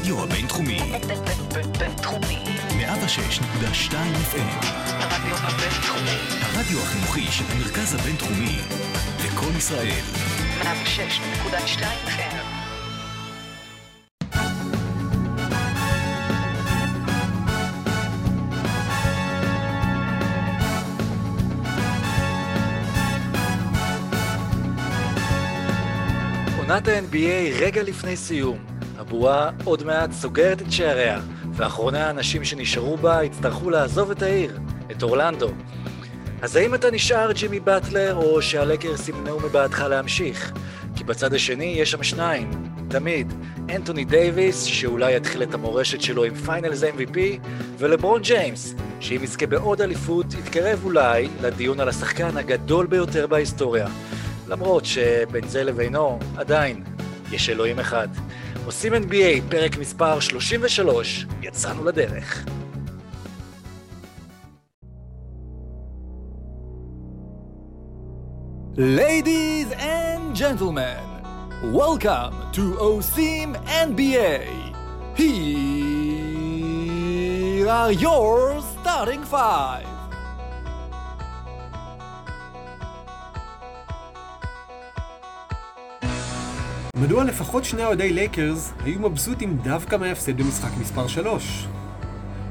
הרדיו הבינתחומי. בינתחומי. 106.2 FM. הרדיו הבינתחומי. הרדיו החינוכי של המרכז הבינתחומי. לקום ישראל. 106.2 FM. עונת ה-NBA רגע לפני סיום. הבועה עוד מעט סוגרת את שעריה, ואחרוני האנשים שנשארו בה יצטרכו לעזוב את העיר, את אורלנדו. אז האם אתה נשאר ג'ימי באטלר, או שהלייקרס ימנעו מבעדך להמשיך? כי בצד השני יש שם שניים, תמיד. אנטוני דייוויס, שאולי יתחיל את המורשת שלו עם Finals MVP, ולברון ג'יימס, שאם יזכה בעוד אליפות, יתקרב אולי לדיון על השחקן הגדול ביותר בהיסטוריה. למרות שבין זה לבינו, עדיין, יש אלוהים אחד. עושים NBA, פרק מספר 33, יצאנו לדרך. Ladies and gentlemen, welcome to OSIM NBA. Here are your starting five. מדוע לפחות שני אוהדי לייקרס היו מבסוטים דווקא מההפסד במשחק מספר 3?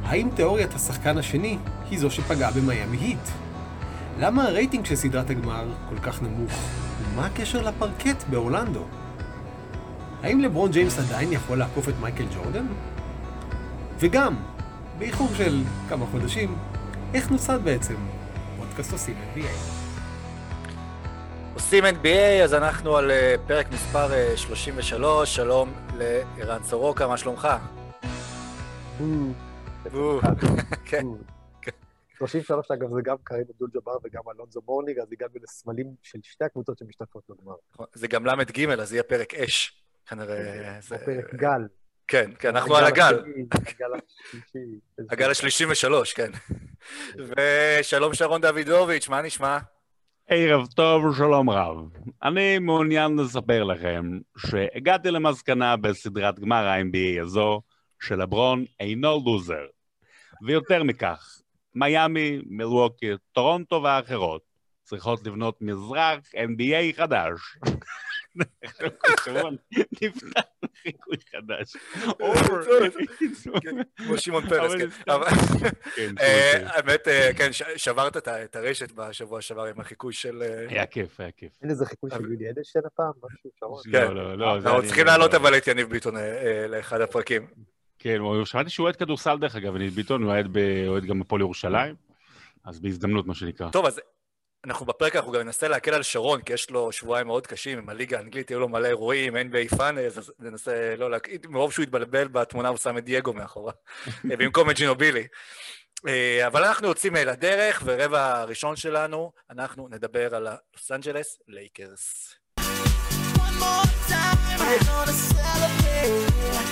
האם תיאוריית השחקן השני היא זו שפגעה במיאמי היט? למה הרייטינג של סדרת הגמר כל כך נמוך? ומה הקשר לפרקט באורלנדו? האם לברון ג'יימס עדיין יכול לעקוף את מייקל ג'ורדן? וגם, באיחור של כמה חודשים, איך נוסד בעצם פודקאסט עושים NBA? עושים NBA, אז אנחנו על אה, פרק מספר אה, 33, שלום לערן סורוקה, מה שלומך? בוא. כן. 33 אגב זה גם קרים אבדול ג'אבר וגם אלונזו מורניג, אז הגענו לסמלים של שתי הקבוצות שמשתתפות בגמר. זה גם ל"ג, אז יהיה פרק אש, כנראה. או זה- פרק גל. כן, כן, אנחנו על הגל. הגל השלישי. הגל ה-33, כן. ושלום שרון דוידוביץ', מה נשמע? ערב טוב ושלום רב. אני מעוניין לספר לכם שהגעתי למסקנה בסדרת גמר ה-NBA הזו שלברון אינו לוזר. ויותר מכך, מיאמי, מילווקי, טורונטו והאחרות צריכות לבנות מזרח NBA חדש. נפתח חיקוי חדש. כמו שמעון פרס, כן. כן. האמת, כן, שברת את הרשת בשבוע שעבר עם החיקוי של... אה, היה כיף, היה כיף. אין איזה חיקוי של יולי אדלשטיין הפעם? משהו שרון? כן. לא, לא, לא. זה אנחנו צריכים להעלות אבל את יניב ביטון אה, אה, לאחד הפרקים. כן, הוא- שמעתי שהוא אוהד כדורסל דרך אגב, ניל ביטון, הוא אוהד גם בפועל ירושלים, אז בהזדמנות, מה שנקרא. טוב, אז אנחנו בפרק, אנחנו גם ננסה להקל על שרון, כי יש לו שבועיים מאוד קשים עם הליגה האנגלית, יהיו לו מלא אירועים, NBA פאנלס, אז ננסה לא להקליט, מרוב שהוא התבלבל בתמונה הוא שם את דייגו מאחורה, במקום את ג'ינובילי. אה, אבל אנחנו יוצאים אה, לדרך, ורבע הראשון שלנו, אנחנו נדבר על הלוס אנג'לס לייקרס. One more time, we're gonna celebrate.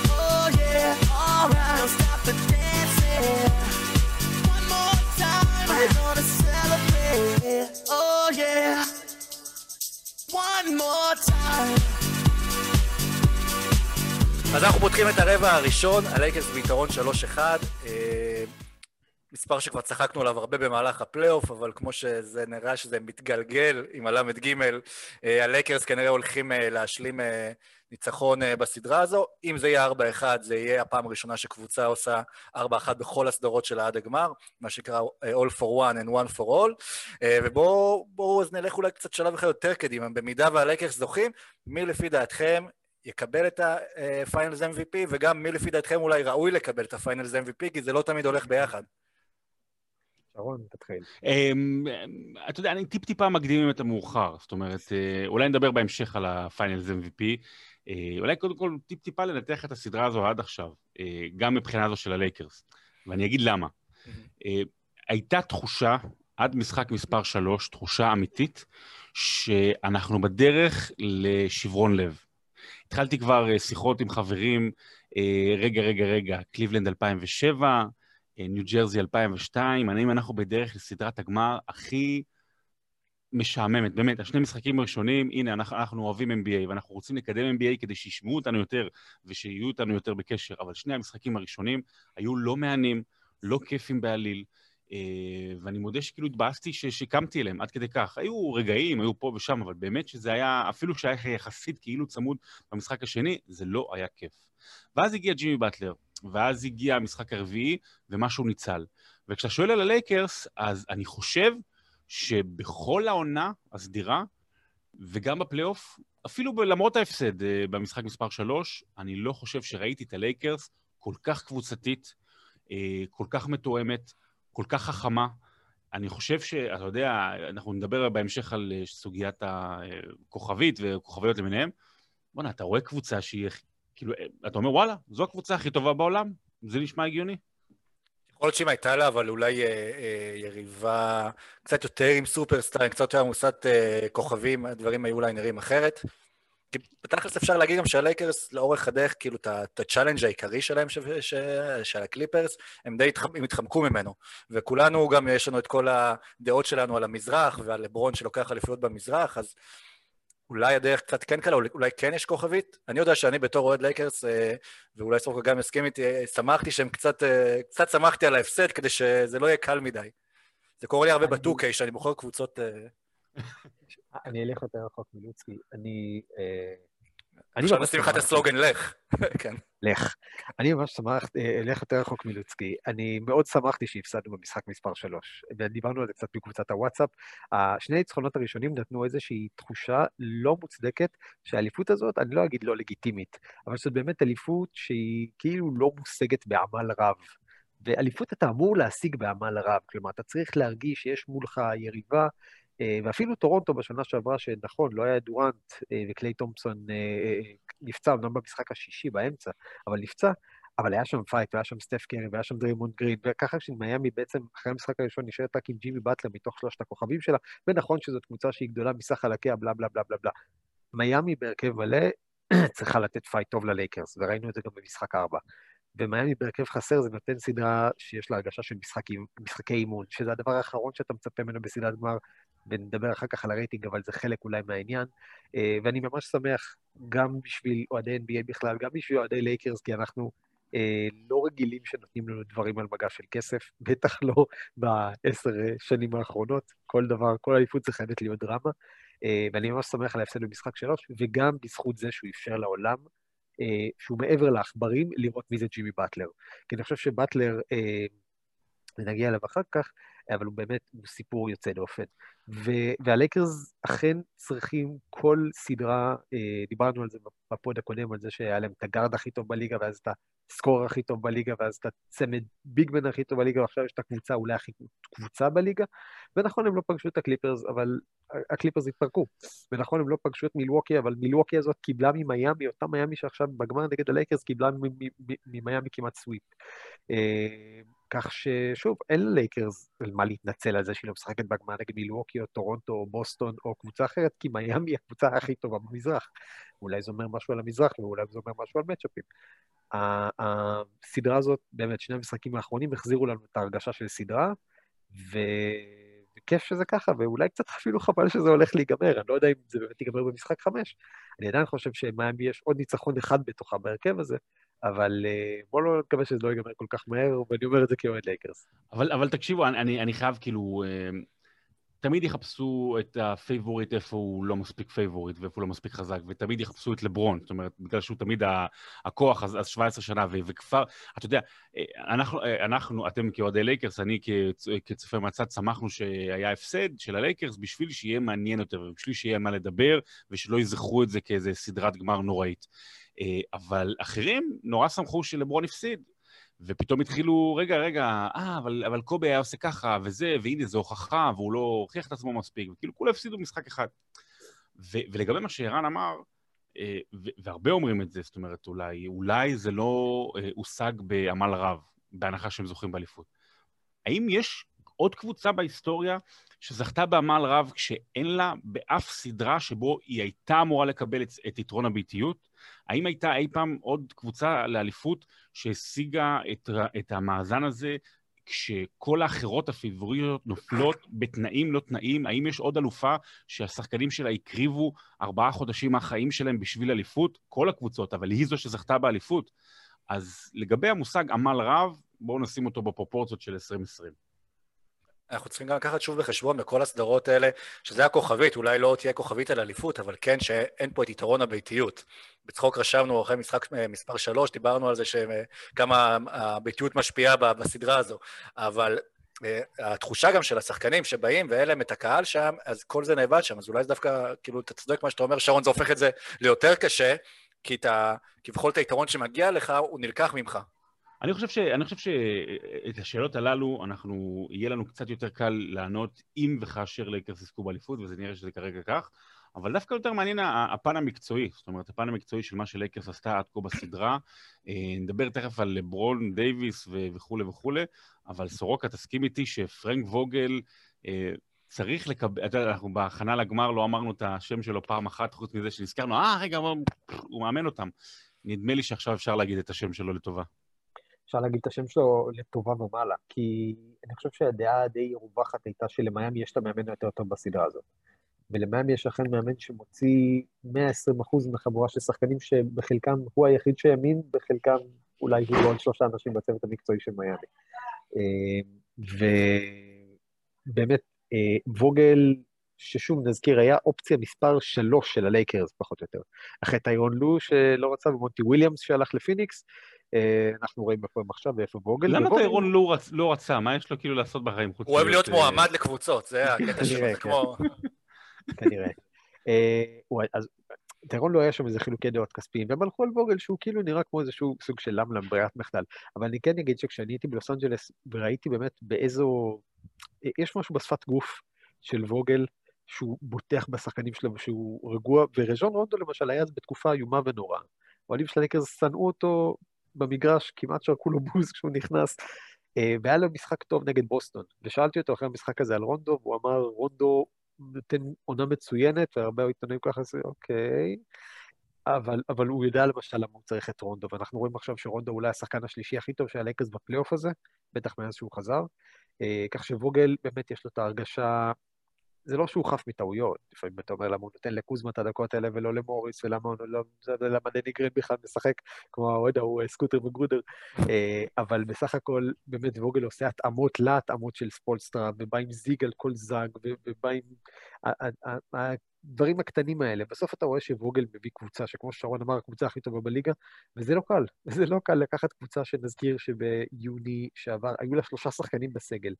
Oh yeah, alright. Don't stop the dancing. Oh. אז אנחנו פותחים את הרבע הראשון, הלייקרס ביתרון 3-1. מספר שכבר צחקנו עליו הרבה במהלך הפלייאוף, אבל כמו שזה נראה שזה מתגלגל עם הל"ג, אה, הלייקרס כנראה הולכים אה, להשלים אה, ניצחון בסדרה הזו. אם זה יהיה 4-1, זה יהיה הפעם הראשונה שקבוצה עושה 4-1 בכל הסדרות שלה עד הגמר, מה שנקרא All for one and one for all. ובואו בואו אז נלך אולי קצת שלב אחד יותר קדימה. במידה והלייקרס זוכים, מי לפי דעתכם יקבל את ה Finals MVP, וגם מי לפי דעתכם אולי ראוי לקבל את ה Finals MVP, כי זה לא תמיד הולך ביחד. שרון, תתחיל. אמ, אתה יודע, אני טיפ-טיפה מקדימים את המאוחר, זאת אומרת, אה, אולי נדבר בהמשך על ה Finals MVP, אה, אולי קודם כל טיפ-טיפה לנתח את הסדרה הזו עד עכשיו, אה, גם מבחינה זו של הלייקרס, ואני אגיד למה. אה, הייתה תחושה, עד משחק מספר 3, תחושה אמיתית, שאנחנו בדרך לשברון לב. התחלתי כבר שיחות עם חברים, רגע, רגע, רגע, קליבלנד 2007, ניו ג'רזי 2002, האם אנחנו בדרך לסדרת הגמר הכי משעממת, באמת. השני משחקים הראשונים, הנה, אנחנו, אנחנו אוהבים NBA, ואנחנו רוצים לקדם NBA כדי שישמעו אותנו יותר ושיהיו אותנו יותר בקשר, אבל שני המשחקים הראשונים היו לא מהנים, לא כיפים בעליל, אה, ואני מודה שכאילו התבאסתי ששיקרתי אליהם, עד כדי כך. היו רגעים, היו פה ושם, אבל באמת שזה היה, אפילו שהיה יחסית כאילו צמוד במשחק השני, זה לא היה כיף. ואז הגיע ג'ימי באטלר, ואז הגיע המשחק הרביעי, ומשהו ניצל. וכשאתה שואל על הלייקרס, אז אני חושב שבכל העונה הסדירה, וגם בפלייאוף, אפילו למרות ההפסד אה, במשחק מספר 3, אני לא חושב שראיתי את הלייקרס כל כך קבוצתית, אה, כל כך מתואמת, כל כך חכמה. אני חושב שאתה יודע, אנחנו נדבר בהמשך על אה, סוגיית הכוכבית וכוכביות למיניהם. בואנה, אתה רואה קבוצה שהיא, כאילו, אה, אתה אומר, וואלה, זו הקבוצה הכי טובה בעולם? זה נשמע הגיוני. יכול להיות שאם הייתה לה, אבל אולי אה, אה, יריבה קצת יותר עם סופרסטאר, קצת יותר עמוסת אה, כוכבים, הדברים היו אולי נראים אחרת. כי בתכלס אפשר להגיד גם שהלייקרס לאורך הדרך, כאילו, את ה challenge העיקרי שלהם, ש- ש- של הקליפרס, הם די התח- הם התחמקו ממנו. וכולנו גם, יש לנו את כל הדעות שלנו על המזרח ועל לברון שלוקח אליפויות במזרח, אז אולי הדרך קצת כן קלה, אולי- כן יש כוכבית. אני יודע שאני בתור אוהד לייקרס, אה, ואולי סורקה גם יסכים איתי, אה, שמחתי שהם קצת, אה, קצת שמחתי על ההפסד כדי שזה לא יהיה קל מדי. זה קורה לי הרבה ב 2K, שאני בוחר קבוצות... אני אלך יותר רחוק מלוצקי. אני... אני ממש לשים לך את שמחתי. הסלוגן לך. כן. לך. אני ממש שמחתי, אה, אלך יותר רחוק מלוצקי. אני מאוד שמחתי שהפסדנו במשחק מספר 3, ודיברנו על זה קצת בקבוצת הוואטסאפ. השני הניצחונות הראשונים נתנו איזושהי תחושה לא מוצדקת שהאליפות הזאת, אני לא אגיד לא לגיטימית, אבל שזאת באמת אליפות שהיא כאילו לא מושגת בעמל רב. ואליפות אתה אמור להשיג בעמל רב, כלומר, אתה צריך להרגיש שיש מולך יריבה, ואפילו טורונטו בשנה שעברה, שנכון, לא היה דורנט אה, וקליי תומפסון אה, אה, נפצע, אמנם במשחק השישי באמצע, אבל נפצע, אבל היה שם fight, והיה שם סטף קרי, והיה שם דרימונד גרין, וככה שמיאמי בעצם, אחרי המשחק הראשון, נשארת רק עם ג'ימי באטלר מתוך שלושת הכוכבים שלה, ונכון שזאת קבוצה שהיא גדולה מסך חלקיה, בלה בלה בלה בלה בלה. מיאמי בהרכב מלא צריכה לתת fight טוב ללייקרס, וראינו את זה גם במשחק ארבע. ומיאמי בהרכב חסר זה נותן סדרה שיש לה הרגשה של משחקים, משחקי אימון, שזה הדבר האחרון שאתה מצפה ממנו בסדרת גמר, ונדבר אחר כך על הרייטינג, אבל זה חלק אולי מהעניין. אה, ואני ממש שמח, גם בשביל אוהדי NBA בכלל, גם בשביל אוהדי לייקרס, כי אנחנו אה, לא רגילים שנותנים לנו דברים על מגש של כסף, בטח לא בעשר שנים האחרונות. כל דבר, כל אליפות זה חייבת להיות דרמה. אה, ואני ממש שמח על ההפסד במשחק שלוש, וגם בזכות זה שהוא אפשר לעולם, שהוא מעבר לעכברים, לראות מי זה ג'ימי באטלר. כי אני חושב שבאטלר, אה, ונגיע אליו אחר כך, אבל הוא באמת, הוא סיפור יוצא דופן. והלייקרס אכן צריכים כל סדרה, אה, דיברנו על זה בפוד הקודם, על זה שהיה להם את הגארד הכי טוב בליגה, ואז את הסקורר הכי טוב בליגה, ואז את הצמד big man הכי טוב בליגה, ועכשיו יש את הקבוצה אולי הכי קבוצה בליגה. ונכון, הם לא פגשו את הקליפרס, אבל הקליפרס התפרקו. ונכון, הם לא פגשו את מילווקי, אבל מילווקי הזאת קיבלה ממיאמי, אותה מיאמי שעכשיו בגמר נגד הלייקרס קיבלה ממיאמי כמעט sweep. אה, כך ששוב, אין ללייקרס מה להתנצל על זה שהיא לא משחקת בגמר נגד מילווקי או טורונטו או בוסטון או קבוצה אחרת, כי מיאמי היא הקבוצה הכי טובה במזרח. אולי זה אומר משהו על המזרח ואולי זה אומר משהו על מאצ'אפים. הסדרה הזאת, באמת, שני המשחקים האחרונים החזירו לנו את ההרגשה של סדרה, ו... וכיף שזה ככה, ואולי קצת אפילו חבל שזה הולך להיגמר, אני לא יודע אם זה באמת ייגמר במשחק חמש. אני עדיין חושב שמיאמי יש עוד ניצחון אחד בתוכה בהרכב הזה, אבל אה, בואו לא נקווה שזה לא ייגמר כל כך מהר, ואני אומר את זה כאוהד לייקרס. אבל, אבל תקשיבו, אני, אני, חייב כאילו... אה, תמיד יחפשו את ה favorite איפה הוא לא מספיק favorite ואיפה הוא לא מספיק חזק, ותמיד יחפשו את לברון, זאת אומרת, בגלל שהוא תמיד הכוח, אז, אז 17 שנה, ו, וכפר, אתה יודע, אה, אנחנו, אנחנו אתם כאוהדי לייקרס, אני כצ, כצופה מהצד, שמחנו שהיה הפסד של הלייקרס בשביל שיהיה מעניין יותר, ובשביל שיהיה מה לדבר, ושלא יזכרו את זה כאיזה סדרת גמר נוראית. אה, אבל אחרים נורא שמחו שלברון הפסיד, ופתאום התחילו, רגע, רגע, אה, אבל, אבל קובי היה עושה ככה, וזה, והנה, זו הוכחה, והוא לא הוכיח את עצמו מספיק, וכאילו כולם הפסידו משחק אחד. ו, ולגבי מה שערן אמר, אה, והרבה אומרים את זה, זאת אומרת, אולי, אולי זה לא אה, הושג בעמל רב, בהנחה שהם זוכים באליפות. האם יש עוד קבוצה בהיסטוריה שזכתה בעמל רב כשאין לה באף סדרה שבו היא הייתה אמורה לקבל את, את יתרון הביתיות? האם הייתה אי פעם עוד קבוצה לאליפות שהשיגה את, את המאזן הזה כשכל האחרות הפיבוריות נופלות בתנאים לא תנאים, האם יש עוד אלופה שהשחקנים שלה הקריבו ארבעה חודשים מהחיים שלהם בשביל אליפות? כל הקבוצות, אבל היא זו שזכתה באליפות. אז לגבי המושג עמל רב, בואו נשים אותו בפרופורציות של 2020. אנחנו צריכים גם לקחת שוב בחשבון בכל הסדרות האלה, שזה הכוכבית, אולי לא תהיה כוכבית על אליפות, אבל כן שאין פה את יתרון הביתיות. בצחוק רשמנו אחרי משחק אה, מספר שלוש, דיברנו על זה שכמה הביתיות משפיעה בסדרה הזו, אבל אה, התחושה גם של השחקנים שבאים ואין להם את הקהל שם, אז כל זה נאבד שם, אז אולי זה דווקא, כאילו, אתה צודק מה שאתה אומר, שרון, זה הופך את זה ליותר קשה, כי כביכול את היתרון שמגיע לך, הוא נלקח ממך. אני חושב, ש... אני חושב שאת השאלות הללו, אנחנו, יהיה לנו קצת יותר קל לענות אם וכאשר לייקרס יזכו באליפות, וזה נראה שזה כרגע כך, אבל דווקא יותר מעניין הפן המקצועי, זאת אומרת, הפן המקצועי של מה שלייקרס עשתה עד כה בסדרה. אה, נדבר תכף על לברון, דייוויס ו- וכולי וכולי, אבל סורקה, תסכים איתי שפרנק ווגל אה, צריך לקבל, אתה יודע, אנחנו בהכנה לגמר לא אמרנו את השם שלו פעם אחת, חוץ מזה שנזכרנו, אה, רגע, הוא מאמן אותם. נדמה לי שעכשיו אפשר להגיד את השם שלו לטובה. אפשר להגיד את השם שלו לטובה ומעלה, כי אני חושב שהדעה הדי רווחת הייתה שלמיאמי יש את המאמן היותר טוב בסדרה הזאת. ולמיאמי יש אכן מאמן שמוציא 120% מחבורה של שחקנים שבחלקם הוא היחיד שהאמין, בחלקם אולי הוא ועוד שלושה אנשים בצוות המקצועי של מיאמי. אה, ובאמת, אה, ווגל, ששוב נזכיר, היה אופציה מספר שלוש של הלייקרס, פחות או יותר. אחרי טיירון לו שלא רצה, ומונטי וויליאמס שהלך לפיניקס, אנחנו רואים איפה הם עכשיו ואיפה ווגל. למה טיירון לא רצ- לא רצה? מה יש לו כאילו לעשות בחיים חוץ הוא אוהב להיות אה, מועמד לקבוצות, זה הקטע שלו, זה כמו... כנראה. אה, אז טיירון לא היה שם איזה חילוקי דעות כספיים, והם הלכו על ווגל שהוא כאילו נראה כמו איזשהו סוג של ברירת מחדל. אבל אני כן אגיד שכשאני הייתי בלוס אנג'לס וראיתי באמת באיזו... אה, יש משהו בשפת גוף של ווגל, שהוא בוטח בשחקנים שלו ושהוא רגוע, ורג'ון רונדו למשל היה אז בתקופה איומה ונוראה. האוהדים של הלייקרס שנאו אותו במגרש, כמעט שרקו לו בוז כשהוא נכנס, אה, והיה לו משחק טוב נגד בוסטון. ושאלתי אותו אחרי המשחק הזה על רונדו, והוא אמר, רונדו נותן עונה מצוינת, והרבה עיתונאים ככה, זה אוקיי. אבל, אבל הוא יודע למשל למה הוא צריך את רונדו, ואנחנו רואים עכשיו שרונדו אולי השחקן השלישי הכי טוב של הלייקרס בפלייאוף הזה, בטח מאז שהוא חזר. אה, כך שווגל באמת יש לו את ההרגשה, זה לא שהוא חף מטעויות, לפעמים אתה אומר למה הוא נותן לקוזמה את הדקות האלה ולא למוריס, ולמה לא, זה- למה דני גרין בכלל משחק, כמו האוהד ההוא, אה, סקוטר וגרודר. אה, אבל בסך הכל, באמת ווגל עושה התאמות להתאמות של ספולסטרה, ובא עם זיג על כל זג, ובא עם הדברים הקטנים האלה. בסוף אתה רואה שווגל מביא קבוצה, שכמו ששרון אמר, הקבוצה הכי טובה בליגה, וזה לא קל. זה לא קל לקחת קבוצה שנזכיר שביוני שעבר, היו לה שלושה שחקנים בסגל,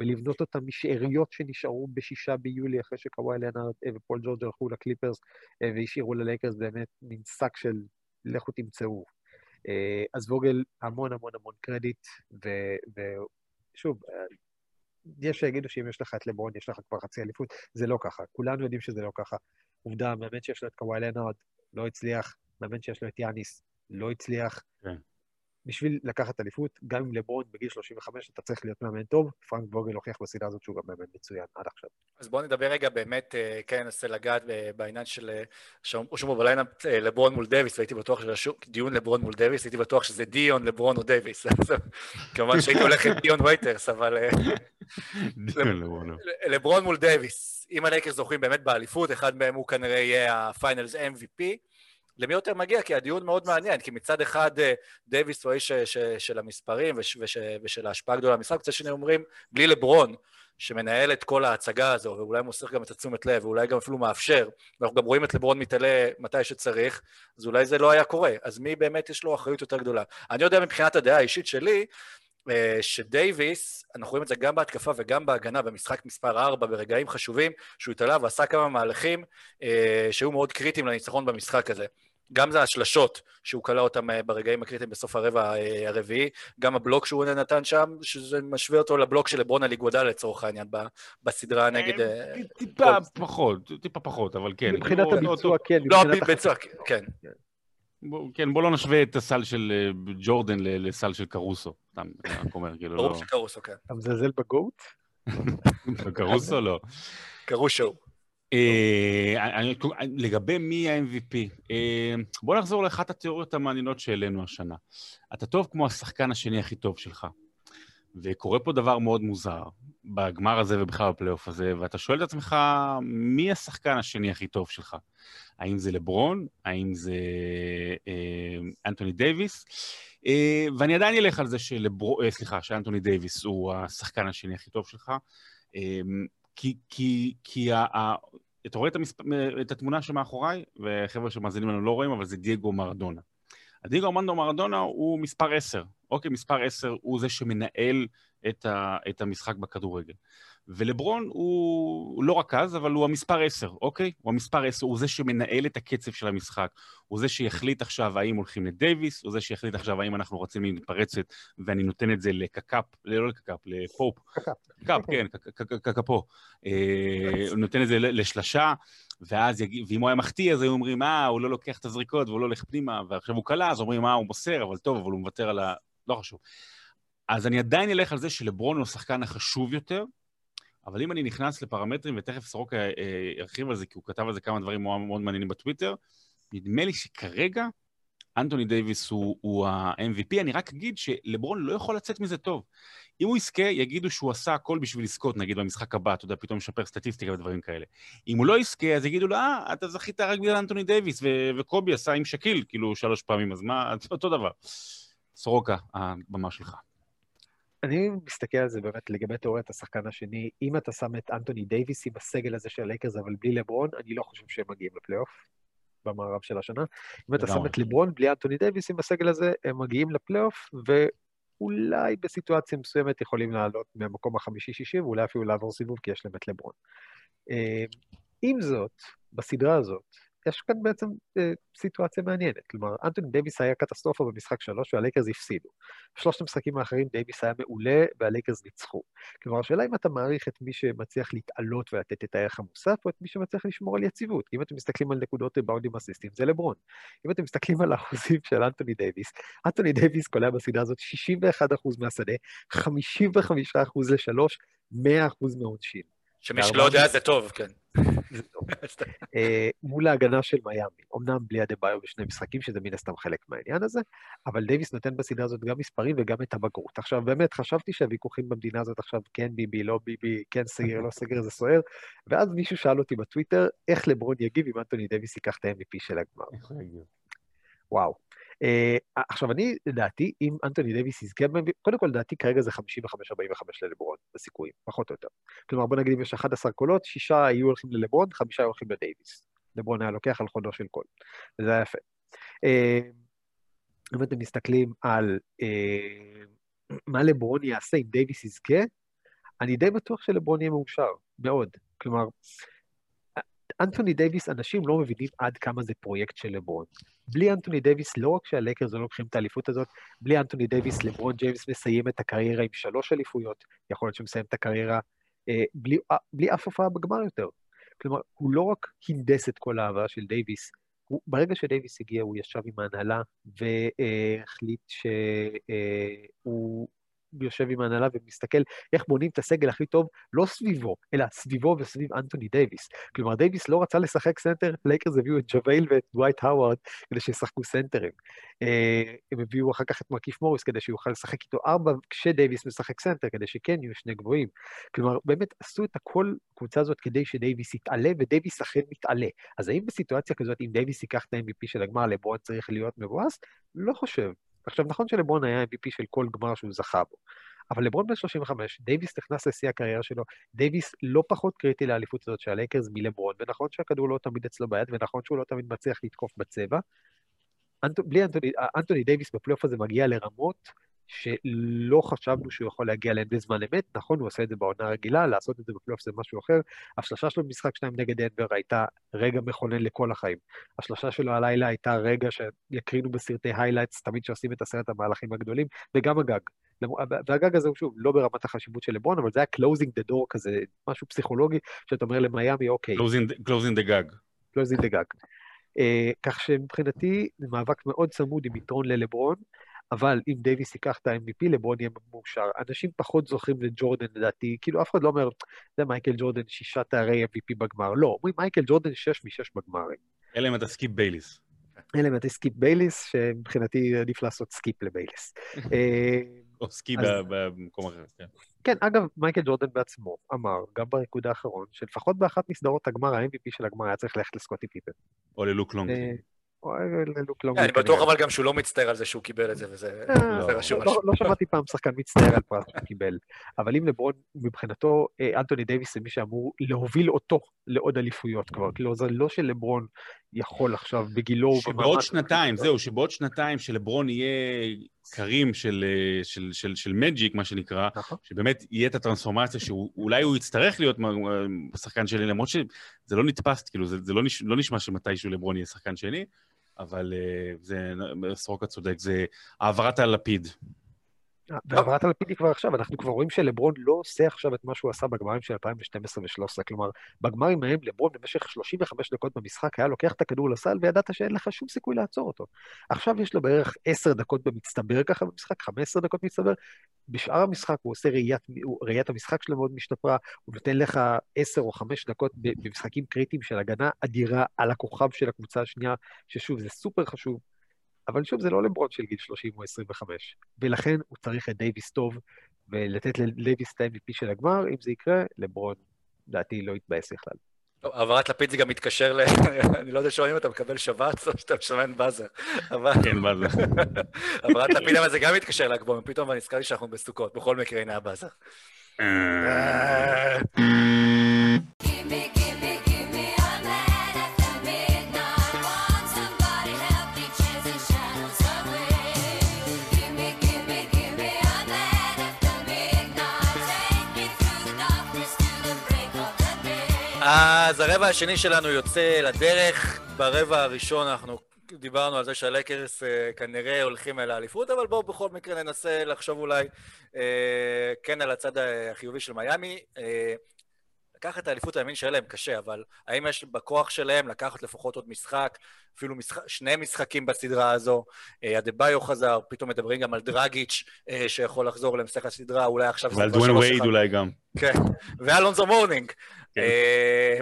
ולבנות אותה משאריות שנשארו בשישה ביולי, אחרי שקוואי לנארד אה, ופול ג'ורג' הלכו לקליפרס, אה, והשאירו ללייקרס באמת מין שק של לכו תמצאו. אה, אז ווגל, המון המון המון קרדיט, ו- ושוב, אה, יש שיגידו שאם יש לך את לברון, יש לך כבר חצי אליפות, זה לא ככה. כולנו יודעים שזה לא ככה. עובדה, מאמן שיש לו את קוואי לנארד, לא הצליח, מאמן שיש לו את יאניס, לא הצליח. כן. בשביל לקחת אליפות, גם עם לברון בגיל 35 אתה צריך להיות מאמן טוב, פרנק ווגל הוכיח בסדרה הזאת שהוא גם מאמן מצוין עד עכשיו. אז בואו נדבר רגע באמת, אה, כן ננסה לגעת ב- בעניין של, אה, שרשום ב lineup אה, לברון מול דייוויס, והייתי בטוח שרשום דיון לברון מול דייוויס, הייתי בטוח שזה דיון, לברון או דייוויס. אז, כמובן שהייתי הולך עם דיון וייטרס, אבל אה, לברון. לברון מול דייוויס, אם הלייקרס זוכים באמת באליפות, אחד מהם הוא כנראה יהיה ה Finals MVP. למי יותר מגיע? כי הדיון מאוד מעניין, כי מצד אחד אה, דייוויס הוא האיש של המספרים וש- וש- ושל ההשפעה הגדולה במשחק, מצד שני אומרים, בלי לברון, שמנהל את כל ההצגה הזו, ואולי מוסר גם את התשומת לב, ואולי גם אפילו מאפשר, ואנחנו גם רואים את לברון מתעלה מתי שצריך, אז אולי זה לא היה קורה. אז מי באמת יש לו אחריות יותר גדולה? אני יודע מבחינת הדעה האישית שלי, שדייוויס, אנחנו רואים את זה גם בהתקפה וגם בהגנה, במשחק מספר 4, ברגעים חשובים, שהוא התעלה ועשה כמה מהלכים אה, שהיו מאוד קריטיים לניצחון במשחק הזה. גם זה השלשות שהוא כלא אותם אה, ברגעים הקריטיים בסוף הרבע אה, הרביעי, גם הבלוק שהוא נתן שם, שזה משווה אותו לבלוק של לברון על איגודל לצורך העניין, בסדרה נגד... אה, טיפה פחות, טיפה פחות, אבל כן. מבחינת לא- הביצוע, כן. לא, בצוע, כן. בוא- כן, בוא לא נשווה את הסל של אה, ג'ורדן ל- לסל של קרוסו. סתם, אני רק אומר, כאילו, ברור לא... שקרוסו, כן. אתה מזלזל בגוט? קרוסו לא. קרושו. אה, לגבי מי ה-MVP, אה, בוא נחזור לאחת התיאוריות המעניינות שהעלינו השנה. אתה טוב כמו השחקן השני הכי טוב שלך. וקורה פה דבר מאוד מוזר בגמר הזה ובכלל בפלייאוף הזה, ואתה שואל את עצמך, מי השחקן השני הכי טוב שלך? האם זה לברון? האם זה אה, אנטוני דייוויס? אה, ואני עדיין אלך על זה שלברו... אה, סליחה, שאנטוני דייוויס הוא השחקן השני הכי טוב שלך. אה, כי, כי, כי ה, ה, אתה רואה את, המספ... את התמונה שמאחוריי, וחבר'ה שמאזינים לנו לא רואים, אבל זה דייגו מרדונה. הדייגו ארמנדו מרדונה הוא מספר 10. אוקיי, מספר 10 הוא זה שמנהל את, ה, את המשחק בכדורגל. ולברון הוא, לא רק אז, אבל הוא המספר 10, אוקיי? הוא המספר 10, הוא זה שמנהל את הקצב של המשחק. הוא זה שיחליט עכשיו האם הולכים לדייוויס, הוא זה שיחליט עכשיו האם אנחנו רוצים מתפרצת, ואני נותן את זה לקקאפ, לא לקקאפ, לפופ. קקאפ, כן, קקאפו. אה, הוא נותן את זה לשלשה, ואז, יגיד, ואם הוא היה מחטיא, אז היו אומרים, אה, הוא לא לוקח את הזריקות והוא לא הולך פנימה, ועכשיו הוא קלע, אז אומרים, אה, הוא מוסר, אבל טוב, אבל הוא מוותר על ה... לא חשוב. אז אני עדיין אלך על זה שלברון הוא השחקן החשוב יותר, אבל אם אני נכנס לפרמטרים, ותכף סורוקה אה, ירחיב על זה, כי הוא כתב על זה כמה דברים מאוד, מעניינים בטוויטר, נדמה לי שכרגע אנטוני דייוויס הוא, הוא ה-MVP. אני רק אגיד שלברון לא יכול לצאת מזה טוב. אם הוא יזכה, יגידו שהוא עשה הכל בשביל לזכות, נגיד במשחק הבא, אתה יודע, פתאום משפר סטטיסטיקה ודברים כאלה. אם הוא לא יזכה, אז יגידו לו, אה, אתה זכית רק בגלל אנטוני דייוויס, וקובי עשה עם שקיל, כאילו, שלוש פעמים, אז מה, אותו דבר. סורוקה, הבמה שלך. אני מסתכל על זה באמת לגבי תיאוריית השחקן השני, אם אתה שם את אנטוני דייוויס עם הסגל הזה של הלייקרס, אבל בלי לברון, אני לא חושב שהם מגיעים לפלייאוף במערב של השנה. אם אתה שם את לברון בלי אנטוני דייוויס עם הסגל הזה, הם מגיעים לפלייאוף, ואולי בסיטואציה מסוימת יכולים לעלות מהמקום החמישי-שישי, ואולי אפילו לעבור סיבוב, כי יש להם את לברון. אה, עם זאת, בסדרה הזאת, יש כאן בעצם אה, סיטואציה מעניינת. כלומר, אנטוני דייוויס היה קטסטרופה במשחק שלוש והלייקרס הפסידו. בשלושת המשחקים האחרים דייוויס היה מעולה והלייקרס ניצחו. כלומר, השאלה אם אתה מעריך את מי שמצליח להתעלות ולתת את הערך המוסף, או את מי שמצליח לשמור על יציבות. אם אתם מסתכלים על נקודות ריבאונדים אסיסטים, זה לברון. אם אתם מסתכלים על האחוזים של אנטוני דייוויס, אנטוני דייוויס קולע בסדרה הזאת 61% מהשדה, 55% לשלוש, 100% מהעונשין. שמי שלא יודע זה טוב, כן. אה, מול ההגנה של מיאמי, אמנם בלי אדבאיו בשני משחקים, שזה מן הסתם חלק מהעניין הזה, אבל דייוויס נותן בסדרה הזאת גם מספרים וגם את הבגרות. עכשיו, באמת, חשבתי שהוויכוחים במדינה הזאת עכשיו, כן ביבי, לא ביבי, כן סגר, לא סגר, זה סוער, ואז מישהו שאל אותי בטוויטר, איך לברון יגיב אם אנטוני דייוויס ייקח את ה-MVP של הגמר. וואו. Uh, עכשיו, אני, לדעתי, אם אנטוני דייוויס יזכה, קודם כל, לדעתי, כרגע זה 55-45 ללברון, בסיכויים, פחות או יותר. כלומר, בוא נגיד, אם יש 11 קולות, שישה היו הולכים ללברון, חמישה היו הולכים לדייוויס. לברון היה לוקח על חודו של קול, וזה היה יפה. Uh, אם אתם מסתכלים על uh, מה לברון יעשה אם דייוויס יזכה, אני די בטוח שלברון יהיה מאושר, מאוד. כלומר, אנטוני דייוויס, אנשים לא מבינים עד כמה זה פרויקט של לברון. בלי אנטוני דייוויס, לא רק שהלייקרס לא לוקחים את האליפות הזאת, בלי אנטוני דייוויס, לברון ג'יימס מסיים את הקריירה עם שלוש אליפויות, יכול להיות שהוא מסיים את הקריירה אה, בלי, אה, בלי אף הופעה בגמר יותר. כלומר, הוא לא רק הנדס את כל האהבה של דייוויס, הוא, ברגע שדייוויס הגיע, הוא ישב עם ההנהלה והחליט שהוא יושב עם ההנהלה ומסתכל איך בונים את הסגל הכי טוב, לא סביבו, אלא סביבו וסביב אנטוני דייוויס. כלומר, דייוויס לא רצה לשחק סנטר, לייקרס הביאו את ג'אבייל ואת דווייט האווארד כדי שישחקו סנטרים. אה, הם הביאו אחר כך את מרקיף מוריס כדי שיוכל לשחק איתו ארבע, כשדייוויס משחק סנטר, כדי שכן יהיו שני גבוהים. כלומר, באמת עשו את הכל, הקבוצה הזאת, כדי שדייוויס יתעלה, ודייוויס אכן מתעלה. אז האם בסיטואציה כזאת, אם דייוויס ייקח את ה-MVP של הגמר, לברון צריך להיות מבואס? לא חושב. עכשיו, נכון שלברון היה MVP של כל גמר שהוא זכה בו, אבל לברון בן 35, דייוויס נכנס לשיא הקריירה שלו, דייוויס לא פחות קריטי לאליפות הזאת של הלייקרס מלברון, ונכון שהכדור לא תמיד אצלו ביד, ונכון שהוא לא תמיד מצליח לתקוף בצבע. אנט... בלי אנטוני, אנטוני דייוויס בפלייאוף הזה מגיע לרמות שלא חשבנו שהוא יכול להגיע אליהן בזמן אמת. נכון, הוא עושה את זה בעונה רגילה, לעשות את זה בפלייאוף זה משהו אחר. השלושה שלו במשחק שניים נגד דנבר הייתה רגע מכונן לכל החיים. השלושה שלו הלילה הייתה רגע שיקרינו בסרטי highlights, תמיד שעושים את הסרט המהלכים הגדולים, וגם הגג. והגג הזה הוא שוב לא ברמת החשיבות של לברון, אבל זה היה closing the door כזה, משהו פסיכולוגי, שאתה אומר למיאמי, אוקיי. closing the גג. closing the גג. Uh, כך שמבחינתי זה מאבק מאוד צמוד עם יתרון ללברון. אבל אם דייוויס ייקח את ה-MVP, לברון יהיה מאושר. אנשים פחות זוכרים לג'ורדן, לדעתי, כאילו אף אחד לא אומר, זה מייקל ג'ורדן שישה תארי MVP בגמר. לא, אומרים מייקל ג'ורדן שש משש בגמרים. אלא אם אתה סקיפ בייליס. אלא אם אתה סקיפ בייליס, שמבחינתי עדיף לעשות skip לבייליס. אה, או סקי אז- ב- במקום אחר, כן. כן, אגב, מייקל ג'ורדן בעצמו אמר, גם בריקוד האחרון, שלפחות באחת מסדרות הגמר, ה-MVP של הגמר היה צריך ללכת לסקוטי פיפן. או ללוק לונגלי. אה, ללוק לונגלי. אני. בטוח אבל גם שהוא לא מצטער על זה שהוא קיבל את זה, וזה אה, זה רשום לא-. לא שמעתי פעם שחקן מצטער על פרס שהוא קיבל, אבל אם לברון, מבחינתו, אה, אנטוני דייוויס זה מי שאמור להוביל אותו לעוד אליפויות כבר. כאילו, זה לא שלברון יכול עכשיו בגילו... שבעוד שנתיים, זהו, שבעוד שנתיים שלברון יהיה קרים של, אה, של, של, של מג'יק, מה שנקרא, נכון. שבאמת יהיה את הטרנספורמציה שאולי הוא יצטרך להיות מ- שחקן שני, למרות שזה לא נתפס, כאילו, זה, זה לא, נש, לא נשמע שמתישהו לברון יהיה שחקן שני, אבל אה, זה, סורוקה צודק, זה העברת הלפיד. בהעברת הלפיד היא כבר עכשיו, אנחנו כבר רואים שלברון לא עושה עכשיו את מה שהוא עשה בגמרים של 2012 ו-2013, כלומר, בגמרים ההם לברון במשך 35 דקות במשחק היה לוקח את הכדור לסל וידעת שאין לך שום סיכוי לעצור אותו. עכשיו יש לו בערך 10 דקות במצטבר ככה במשחק, 15 דקות מצטבר, בשאר המשחק הוא עושה ראיית, ראיית המשחק שלו מאוד משתפרה, הוא נותן לך 10 או 5 דקות במשחקים קריטיים של הגנה אדירה על הכוכב של הקבוצה השנייה, ששוב, זה סופר חשוב. אבל שוב, זה לא לברון של גיל 30 או 25, ולכן הוא צריך את דייוויס טוב, ולתת לדייוויס את ה-MVP של הגמר, אם זה יקרה, לברון, לדעתי, לא יתבאס בכלל. טוב, העברת לפיד זה גם מתקשר ל... אני לא יודע שומעים אתה מקבל שבץ או שאתה משמן באזר. כן, זה? העברת לפיד אבל זה גם מתקשר לאגבום, פתאום אני נזכרתי שאנחנו בסוכות. בכל מקרה, הנה הבאזר. אז הרבע השני שלנו יוצא לדרך. ברבע הראשון אנחנו דיברנו על זה שהלייקרס אה, כנראה הולכים אל האליפות, אבל בואו בכל מקרה ננסה לחשוב אולי אה, כן על הצד החיובי של מיאמי. אה, לקחת את האליפות הימין שלהם קשה, אבל האם יש בכוח שלהם לקחת לפחות עוד משחק, אפילו משחק, שני משחקים בסדרה הזו? אה, אדבאיו חזר, פתאום מדברים גם על דרגיץ' אה, שיכול לחזור למשחק הסדרה, אולי עכשיו... זה ועל דואן וייד. אולי גם. כן, ואלונזו מורנינג. כן. אה,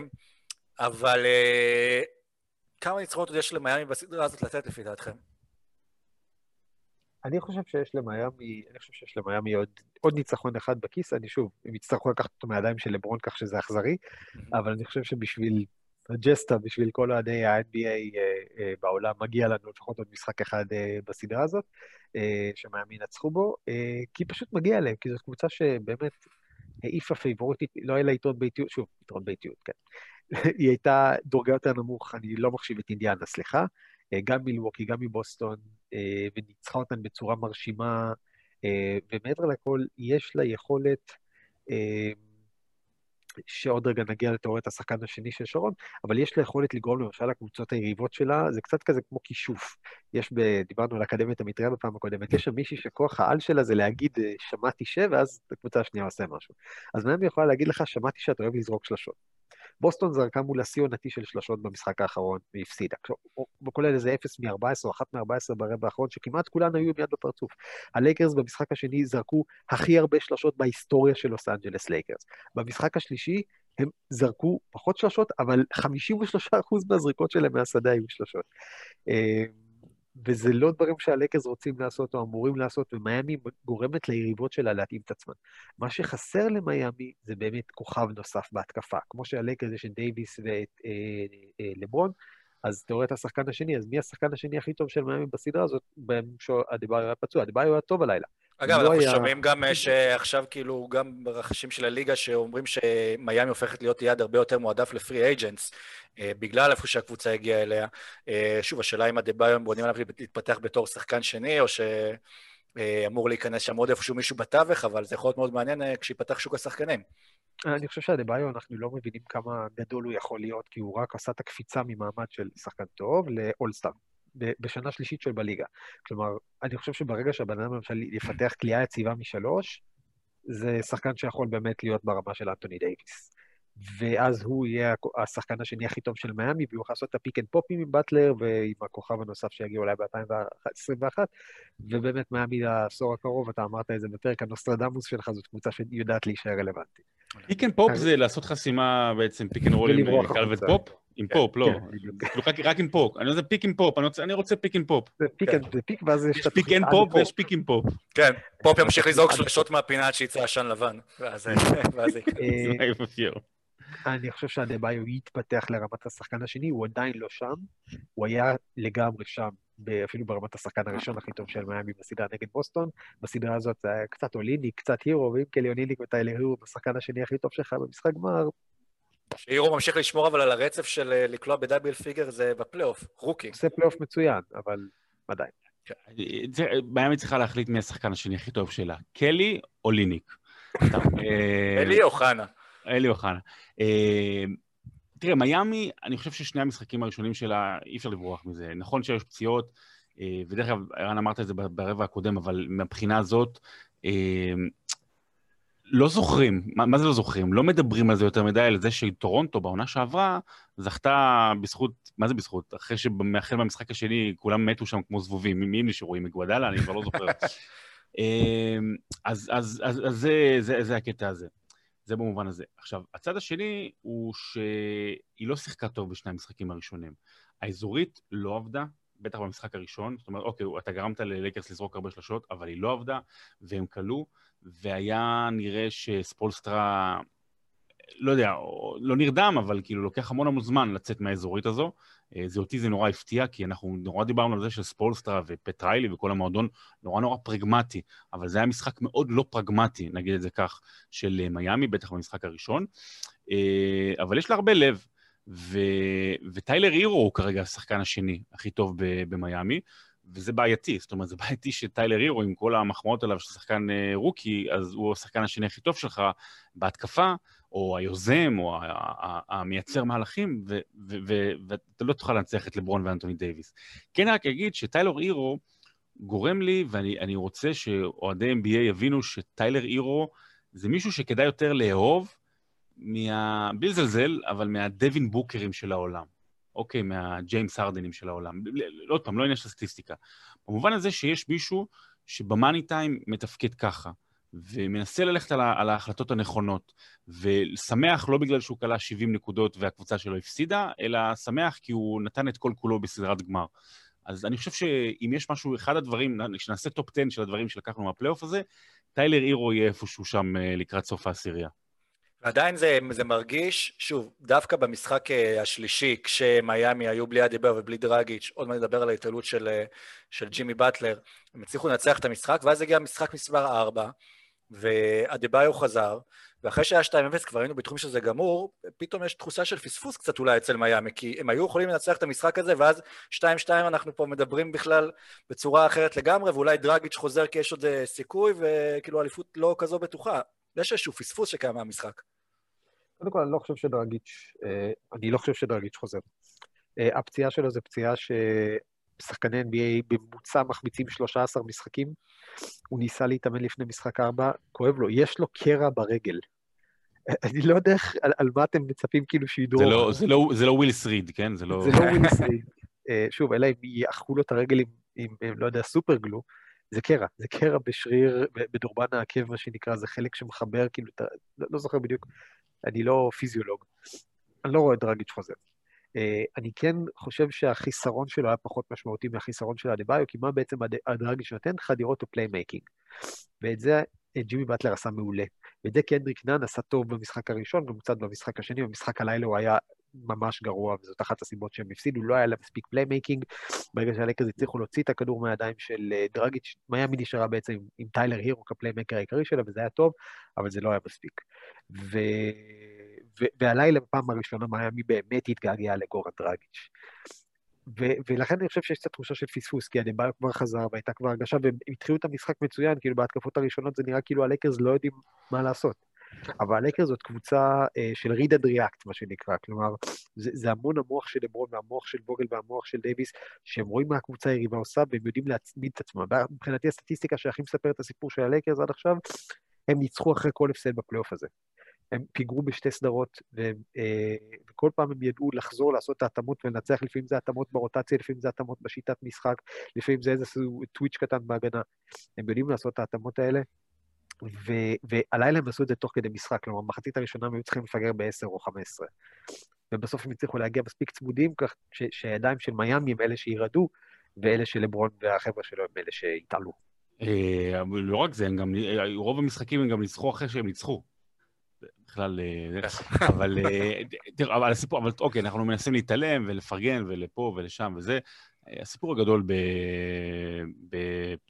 אבל כמה ניצחונות עוד יש למיאמי בסדרה הזאת לתת לפי דעתכם? אני חושב שיש למיאמי, אני חושב שיש למיאמי עוד, עוד ניצחון אחד בכיס, אני שוב, הם יצטרכו לקחת אותו מהידיים של לברון כך שזה אכזרי, אבל אני חושב שבשביל הג'סטה, בשביל כל אוהדי ה-NBA אה, אה, בעולם, מגיע לנו לפחות עוד משחק אחד אה, בסדרה הזאת, אה, שמיאמי ינצחו בו, אה, כי פשוט מגיע להם, כי זאת קבוצה שבאמת העיפה פייבוריטית, לא היה לה יתרון באיטיות, שוב, יתרון באיטיות, כן. היא הייתה דורגה יותר נמוך, אני לא מחשיב את אינדיאנה, סליחה, גם מלווקי, גם מבוסטון, אה, וניצחה אותן בצורה מרשימה, אה, ומעבר לכל, יש לה יכולת, אה, שעוד רגע נגיע לתיאוריית השחקן השני של שרון, אבל יש לה יכולת לגרום למשל לקבוצות היריבות שלה, זה קצת כזה כמו כישוף. יש, ב, דיברנו על אקדמיית המטרייה בפעם הקודמת, יש שם מישהי שכוח העל שלה זה להגיד, אה, שמעתי ש, ואז הקבוצה השנייה עושה משהו. אז מיאמי יכולה להגיד לך, שמעתי שאתה אוהב לזרוק שלשות. בוסטון זרקה מול השיא עונתי של שלשות במשחק האחרון, והפסידה. כולל איזה 0 מ-14 או 1 מ-14 ברבע האחרון, שכמעט כולן היו עם יד בפרצוף. הלייקרס במשחק השני זרקו הכי הרבה שלשות בהיסטוריה של לוס אנג'לס לייקרס. במשחק השלישי הם זרקו פחות שלשות, אבל 53% מהזריקות שלהם מהשדה היו שלשות. אה, וזה לא דברים שהלייקרס רוצים לעשות או אמורים לעשות, ומיאמי גורמת ליריבות שלה להתאים את עצמן. מה שחסר למיאמי זה באמת כוכב נוסף בהתקפה. כמו שהלייקרס יש את דייוויס ואת אה, אה, לברון, אז תיאוריית השחקן השני, אז מי השחקן השני הכי טוב של מיאמי בסדרה הזאת? כשאדיבאיו היה פצוע, אדיבאיו היה טוב הלילה. אגב, לא אנחנו היה- שומעים גם אה, שעכשיו, כאילו, גם ברחשים של הליגה, שאומרים שמיאמי הופכת להיות יעד הרבה יותר מועדף ל free agents, בגלל איפה שהקבוצה הגיעה אליה. אה, שוב, השאלה אם אדבאיו הם בונים עליו להתפתח בתור שחקן שני, או שאמור להיכנס שם עוד איפשהו מישהו בתווך, אבל זה יכול להיות מאוד מעניין אה, כשיפתח שוק השחקנים. אני חושב שאדבאיו, אנחנו לא מבינים כמה גדול הוא יכול להיות, כי הוא רק עשה את הקפיצה ממעמד של שחקן טוב לאולסטאר, בשנה שלישית של בליגה. כלומר, אני חושב שברגע שהבן אדם למשל יפתח כליאה יציבה משלוש, זה שחקן שיכול באמת להיות ברמה של אנטוני דייוויס. ואז הוא יהיה השחקן השני הכי טוב של מיאמי, והוא יכול לעשות את ה pick and popים עם באטלר ועם הכוכב הנוסף שיגיע אולי ב-2021, ובאמת מיאמי לעשור הקרוב, אתה אמרת את זה בפרק הנוסטרדמוס שלך, זאת קבוצה שיודעת להישאר רלוונטית. pick and pop זה לעשות חסימה בעצם pick and roll עם החוצה. פופ? עם פופ, לא. כן, רק- עם פופ. אני רוצה pick עם פופ, אני רוצה- pick עם פופ. זה pick and- זה pick, ואז יש pick and pop ויש pick עם פופ. כן, פופ ימשיך לזרוק שלשות מהפינה עד שיצא עשן לבן. ואז זה יקרה. אה, מפתיע. אני חושב שאדבאיו יתפתח לרמת השחקן השני, הוא עדיין לא שם, הוא היה לגמרי שם, ב- אפילו ברמת השחקן הראשון הכי טוב של מיאמי בסדרה נגד בוסטון. בסדרה הזאת זה היה קצת אוליניק, קצת הירו, ואם קלי אוליניק וטיילר הירו בשחקן השני הכי טוב שלך במשחק גמר, הירו ממשיך לשמור אבל על הרצף של אה, לקלוע ב double figure זה בפלייאוף, rookie. עושה פלייאוף מצוין, אבל עדיין. זה- מיאמי צריכה להחליט מי השחקן השני הכי טוב שלה, קלי אוליניק. סתם, אה, אלי אוחנה. אלי אוחנה. אה, תראה, מיאמי, אני חושב ששני המשחקים הראשונים שלה, אי אפשר לברוח מזה. נכון שיש פציעות, אה, ודרך אגב, ערן אמרת את זה ברבע הקודם, אבל מהבחינה הזאת, אה, לא זוכרים, מה, מה זה לא זוכרים? לא מדברים על זה יותר מדי, על זה שטורונטו בעונה שעברה זכתה בזכות, מה זה בזכות? אחרי שהחל מהמשחק השני כולם מתו שם כמו זבובים, מי מי נשארו? עם מגוודלה? אני כבר לא זוכר. אה, אז, אז, אז, אז זה, זה, זה הקטע הזה. זה במובן הזה. עכשיו, הצד השני הוא שהיא לא שיחקה טוב בשני המשחקים הראשונים. האזורית לא עבדה, בטח במשחק הראשון, זאת אומרת, אוקיי, אתה גרמת ללייקרס לזרוק הרבה שלשות, אבל היא לא עבדה, והם כלו, והיה נראה שספולסטרה, לא יודע, לא נרדם, אבל כאילו לוקח המון המון זמן לצאת מהאזורית הזו. אה, זה אותי זה נורא הפתיע, כי אנחנו נורא דיברנו על זה של ספולסטרה ופטריילי וכל המועדון נורא נורא פרגמטי, אבל זה היה משחק מאוד לא פרגמטי, נגיד את זה כך, של אה, מיאמי, בטח במשחק הראשון. אה, אבל יש לה הרבה לב, ו... וטיילר הירו הוא כרגע השחקן השני הכי טוב. במיאמי, וזה בעייתי, זאת אומרת, זה בעייתי שטיילר הירו, עם כל המחמאות עליו של שחקן אה, רוקי, אז הוא השחקן השני הכי טוב שלך בהתקפה, או היוזם, או המייצר מהלכים, ואתה לא תוכל לנצח את לברון ואנטוני דייוויס. כן, רק אגיד שטיילר הירו גורם לי, ואני אני רוצה שאוהדי NBA יבינו שטיילר הירו זה מישהו שכדאי יותר לאהוב, מה... בלי לזלזל, אבל מהדווין בוקרים של העולם. אוקיי, מהג'יימס הרדנים של העולם. ל- ל- עוד פעם, לא עניין של סטטיסטיקה. במובן הזה שיש מישהו שבמאני טיים מתפקד ככה, ומנסה ללכת על, על ההחלטות הנכונות, ושמח לא בגלל שהוא כלה 70 נקודות והקבוצה שלו הפסידה, אלא שמח כי הוא נתן את כל כולו בסדרת גמר. אז אני חושב שאם יש משהו, אחד הדברים, כשנעשה טופ 10 של הדברים שלקחנו מהפלייאוף הזה, טיילר הירו יהיה איפשהו שם אה, לקראת סוף העשירייה. ועדיין זה, זה מרגיש, שוב, דווקא במשחק אה, השלישי, כשמיאמי היו בלי אדבאיו ובלי דרגיץ', עוד מעט נדבר על ההתעלות של, אה, של ג'ימי באטלר, הם הצליחו לנצח את המשחק, ואז הגיע משחק מספר 4, ואדיבאיו חזר, ואחרי שהיה 2-0 כבר היינו בתחום שזה גמור, פתאום יש תחושה של פספוס קצת אולי אצל מיאמי, כי הם היו יכולים לנצח את המשחק הזה, ואז 2-2 אנחנו פה מדברים בכלל בצורה אחרת לגמרי, ואולי דרגיץ' חוזר כי יש עוד אה, סיכוי, וכאילו אליפות לא כזו בטוחה. יש איזשהו פספוס שקיים מהמשחק. קודם כל, אני לא חושב שדרגיץ', אה, אני לא חושב שדרגיץ' חוזר. אה, הפציעה שלו זו פציעה ששחקני NBA בממוצע מחמיצים 13 משחקים. הוא ניסה להתאמן לפני משחק 4, כואב לו, יש לו קרע ברגל. אני לא יודע איך, על, על מה אתם מצפים כאילו שידרוך. זה לא, זה, לא, זה לא וויליס ריד, כן? זה לא... זה לא וויליס ריד. אה, שוב, אלא אם יאכלו לו את הרגל עם, עם, עם, לא יודע, super glue, זה קרע. זה קרע בשריר, בדורבן העקב, מה שנקרא, זה חלק שמחבר, כאילו, את ה- לא, לא זוכר בדיוק, אני לא פיזיולוג. אני לא רואה דרגיץ' חוזר. אה, אני כן חושב שהחיסרון שלו היה פחות משמעותי מהחיסרון של אדבאיו, כי מה בעצם הד- הדרגיץ' נותן? חדירות ו playmaking. ואת זה אה, ג'ימי באטלר עשה מעולה. ואת זה קנדריק נאן עשה טוב במשחק הראשון, גם קצת במשחק השני, במשחק הלילה הוא היה ממש גרוע, וזאת אחת הסיבות שהם הפסידו, לא היה להם מספיק playmaking. ברגע שהלקרס הצליחו להוציא את הכדור מהידיים של אה, דרגיץ', מיאמי נשארה בעצם עם, עם טיילר הירו כ playmaker העיקרי שלה, וזה היה טוב, אבל זה לא היה מספיק. ו... ו... והלילה בפעם הראשונה מיאמי באמת התגעגעה לגורן דרגיץ'. ו... ולכן אני חושב שיש קצת תחושה של פספוס, כי אדבאיו כבר חזר והייתה כבר הרגשה, והם התחילו את המשחק מצוין, כאילו בהתקפות הראשונות זה נראה כאילו הלקרס לא יודעים מה לעשות. אבל הלקרס זאת קבוצה אה, של read and react, מה שנקרא, כלומר, זה, זה המון המוח של לברון והמוח של ווגל והמוח של דייוויס, שהם רואים מה הקבוצה היריבה עושה והם יודעים להצמיד את עצמם. מבחינתי הסטטיסטיקה שהכי מספרת את הסיפור של הלקרס עד עכשיו, הם ניצחו אחרי כל הפסד בפלייאוף הזה. הם פיגרו בשתי סדרות, והם, אה, וכל פעם הם ידעו לחזור, לעשות את ההתאמות ולנצח, לפעמים זה התאמות ברוטציה, לפעמים זה התאמות בשיטת משחק, לפעמים זה איזשהו טוויץ' קטן בהגנה. הם יודעים לעשות את ההתאמות האלה, ו- והלילה הם עשו את זה תוך כדי משחק, כלומר, במחצית הראשונה הם היו צריכים לפגר ב-10 או 15. ובסוף הם הצליחו להגיע מספיק צמודים, כך ש- שהידיים של מיאמי הם אלה שירעדו, ואלה של לברון והחבר'ה שלו הם אלה שיתעלו. אה, אבל לא רק זה, הם גם, רוב המשחקים הם גם ניצחו אחרי שהם ניצחו. בכלל, אה, אבל אה, תראה, אבל הסיפור, אבל אוקיי, אנחנו מנסים להתעלם ולפרגן ולפה ולשם וזה. הסיפור הגדול ב-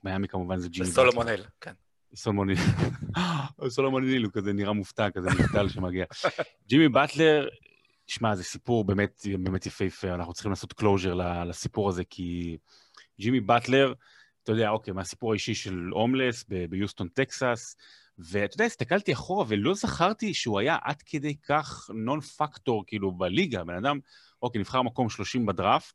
במיאמי כמובן זה ג'ימי וסולומון באטלר. היל, כן. היל הוא כזה נראה מופתע, כזה מובטל שמגיע. ג'ימי באטלר, שמע, זה סיפור באמת, באמת יפהפה, אנחנו צריכים לעשות closure לסיפור הזה, כי ג'ימי באטלר, אתה יודע, אוקיי, מהסיפור האישי של הומלס ביוסטון, טקסס, ואתה יודע, הסתכלתי אחורה ולא זכרתי שהוא היה עד כדי כך non factor, כאילו, בליגה. בן אדם, אוקיי, נבחר מקום 30 בדראפט.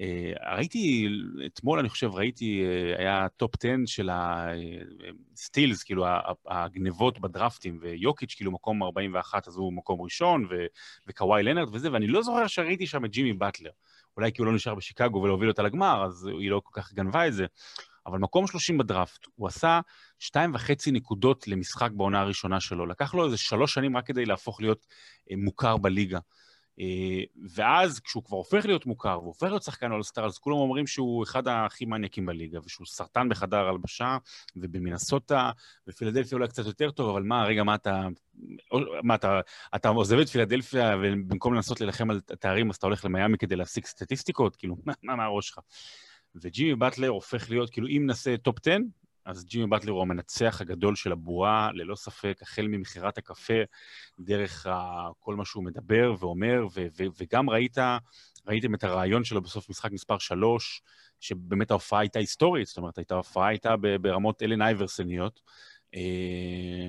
אה, ראיתי, אתמול אני חושב, ראיתי, אה, היה טופ 10 של ה steals, כאילו, ה- ה- הגנבות בדראפטים, ויוקיץ' כאילו מקום 41, אז הוא מקום ראשון, ו- וקוואי לנארד וזה, ואני לא זוכר שראיתי שם את ג'ימי באטלר. אולי כי הוא לא נשאר בשיקגו ולהוביל אותה לגמר, אז היא לא כל כך גנבה את זה. אבל מקום 30 בדראפט, הוא עשה שתיים וחצי נקודות למשחק בעונה הראשונה שלו. לקח לו איזה שלוש שנים רק כדי להפוך להיות אה, מוכר בליגה. אה, ואז כשהוא כבר הופך להיות מוכר, והופך להיות שחקן אולסטאר, אז כולם אומרים שהוא אחד הכי מניאקים בליגה, ושהוא סרטן בחדר הלבשה, ובמינסוטה, ופילדלפיה אולי קצת יותר טוב, אבל מה, רגע, מה אתה... מה, אתה, אתה עוזב את פילדלפיה, ובמקום לנסות להילחם על תארים, אז אתה הולך למיאמי כדי להשיג סטטיסטיקות? כאילו, מה, מה, מה הראש שלך? וג'ימי באטלר הופך להיות, כאילו, אם נעשה טופ 10, אז ג'ימי באטלר הוא המנצח הגדול של הבועה, ללא ספק, החל ממכירת הקפה, דרך ה, כל מה שהוא מדבר ואומר, ו, ו, וגם ראית, ראיתם את הרעיון שלו בסוף משחק מספר 3, שבאמת ההופעה הייתה היסטורית, זאת אומרת, הייתה ההופעה הייתה ברמות אלן אייברסניות. אה,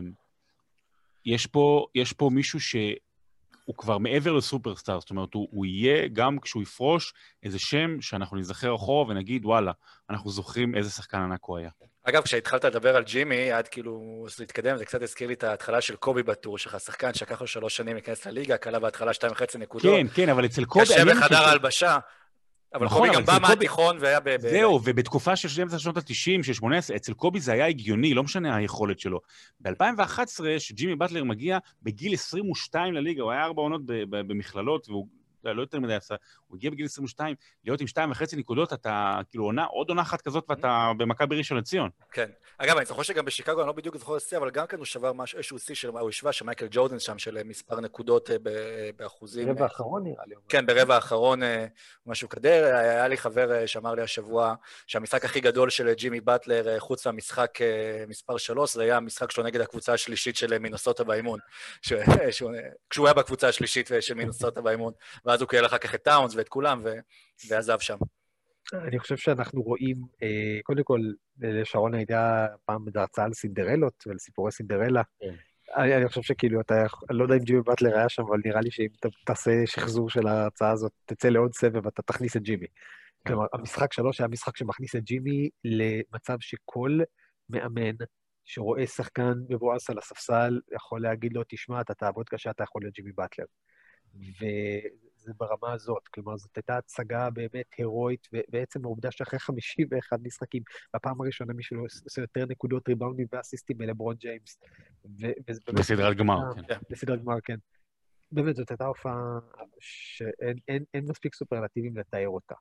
יש פה, יש פה מישהו שהוא כבר מעבר לסופרסטאר, זאת אומרת, הוא, הוא יהיה גם כשהוא יפרוש איזה שם שאנחנו נזכר אחורה ונגיד, וואלה, אנחנו זוכרים איזה שחקן ענק הוא היה. אגב, כשהתחלת לדבר על ג'ימי, עד כאילו, להתקדם, זה קצת הזכיר לי את ההתחלה של קובי בטור שלך, שחקן שלקח לו שלוש שנים להיכנס לליגה, כלה בהתחלה שתיים וחצי נקודות. כן, כן, אבל אצל קובי... קשה בחדר ההלבשה, אבל נכון, קובי אבל גם בא מהתיכון והיה ב... ב- זהו, ובתקופה של 12 שנות ה-90, של 18, אצל קובי זה היה הגיוני, לא משנה היכולת שלו. ב-2011, שג'ימי באטלר מגיע בגיל 22 לליגה, הוא היה ארבע עונות ב- ב- במכללות, והוא לא לא יותר מדי הוא הגיע בגיל 22, להיות עם שתיים וחצי נקודות, אתה, כאילו, עונה, עוד עונה אחת כזאת ואתה במכבי ראשון לציון. כן. אגב, אני זוכר שגם בשיקגו, אני לא בדיוק זוכר שיא, אבל גם כן הוא שבר משהו, איזשהו שיא של, הוא השווה שמייקל ג'ורדן שם, של מספר נקודות אה, ב- באחוזים. רבע האחרון נראה לי. כן, ברבע האחרון אה, משהו כדר. היה לי חבר אה, שאמר לי השבוע שהמשחק הכי גדול של ג'ימי באטלר, אה, חוץ מהמשחק אה, מספר שלוש, זה היה המשחק שלו נגד הקבוצה השלישית של אה, מינסוטה באימון. כשהוא היה בקבוצה השלישית אה, של מינסוטה באימון, ואז הוא קיבל אחר כך את טאונס ואת כולם, ו- ועזב שם. אני חושב שאנחנו רואים, אה, קודם כל, לשרון הייתה פעם הרצאה על סינדרלות ועל סיפורי סינדרלה. כן. אני, אני חושב שכאילו אתה, אני לא יודע אם ג'ימי באטלר היה שם, אבל נראה לי שאם אתה תעשה שחזור של ההרצאה הזאת, תצא לעוד סבב, אתה תכניס את ג'ימי. כלומר, המשחק שלוש היה משחק שמכניס את ג'ימי למצב שכל מאמן שרואה שחקן מבואס על הספסל, יכול להגיד לו, תשמע, אתה תעבוד קשה, אתה יכול להיות ג'ימי באטלר. וזה ברמה הזאת, כלומר, זאת הייתה הצגה באמת הירואית, ובעצם העובדה שאחרי 51 משחקים, בפעם הראשונה מישהו עושה יותר נקודות ריבאונדים ואסיסטים מלברון ג'יימס. בסדרת גמר, כן. בסדרת גמר, כן. באמת, זאת הייתה הופעה שאין אין, אין מספיק סופרלטיבים לתאר אותה.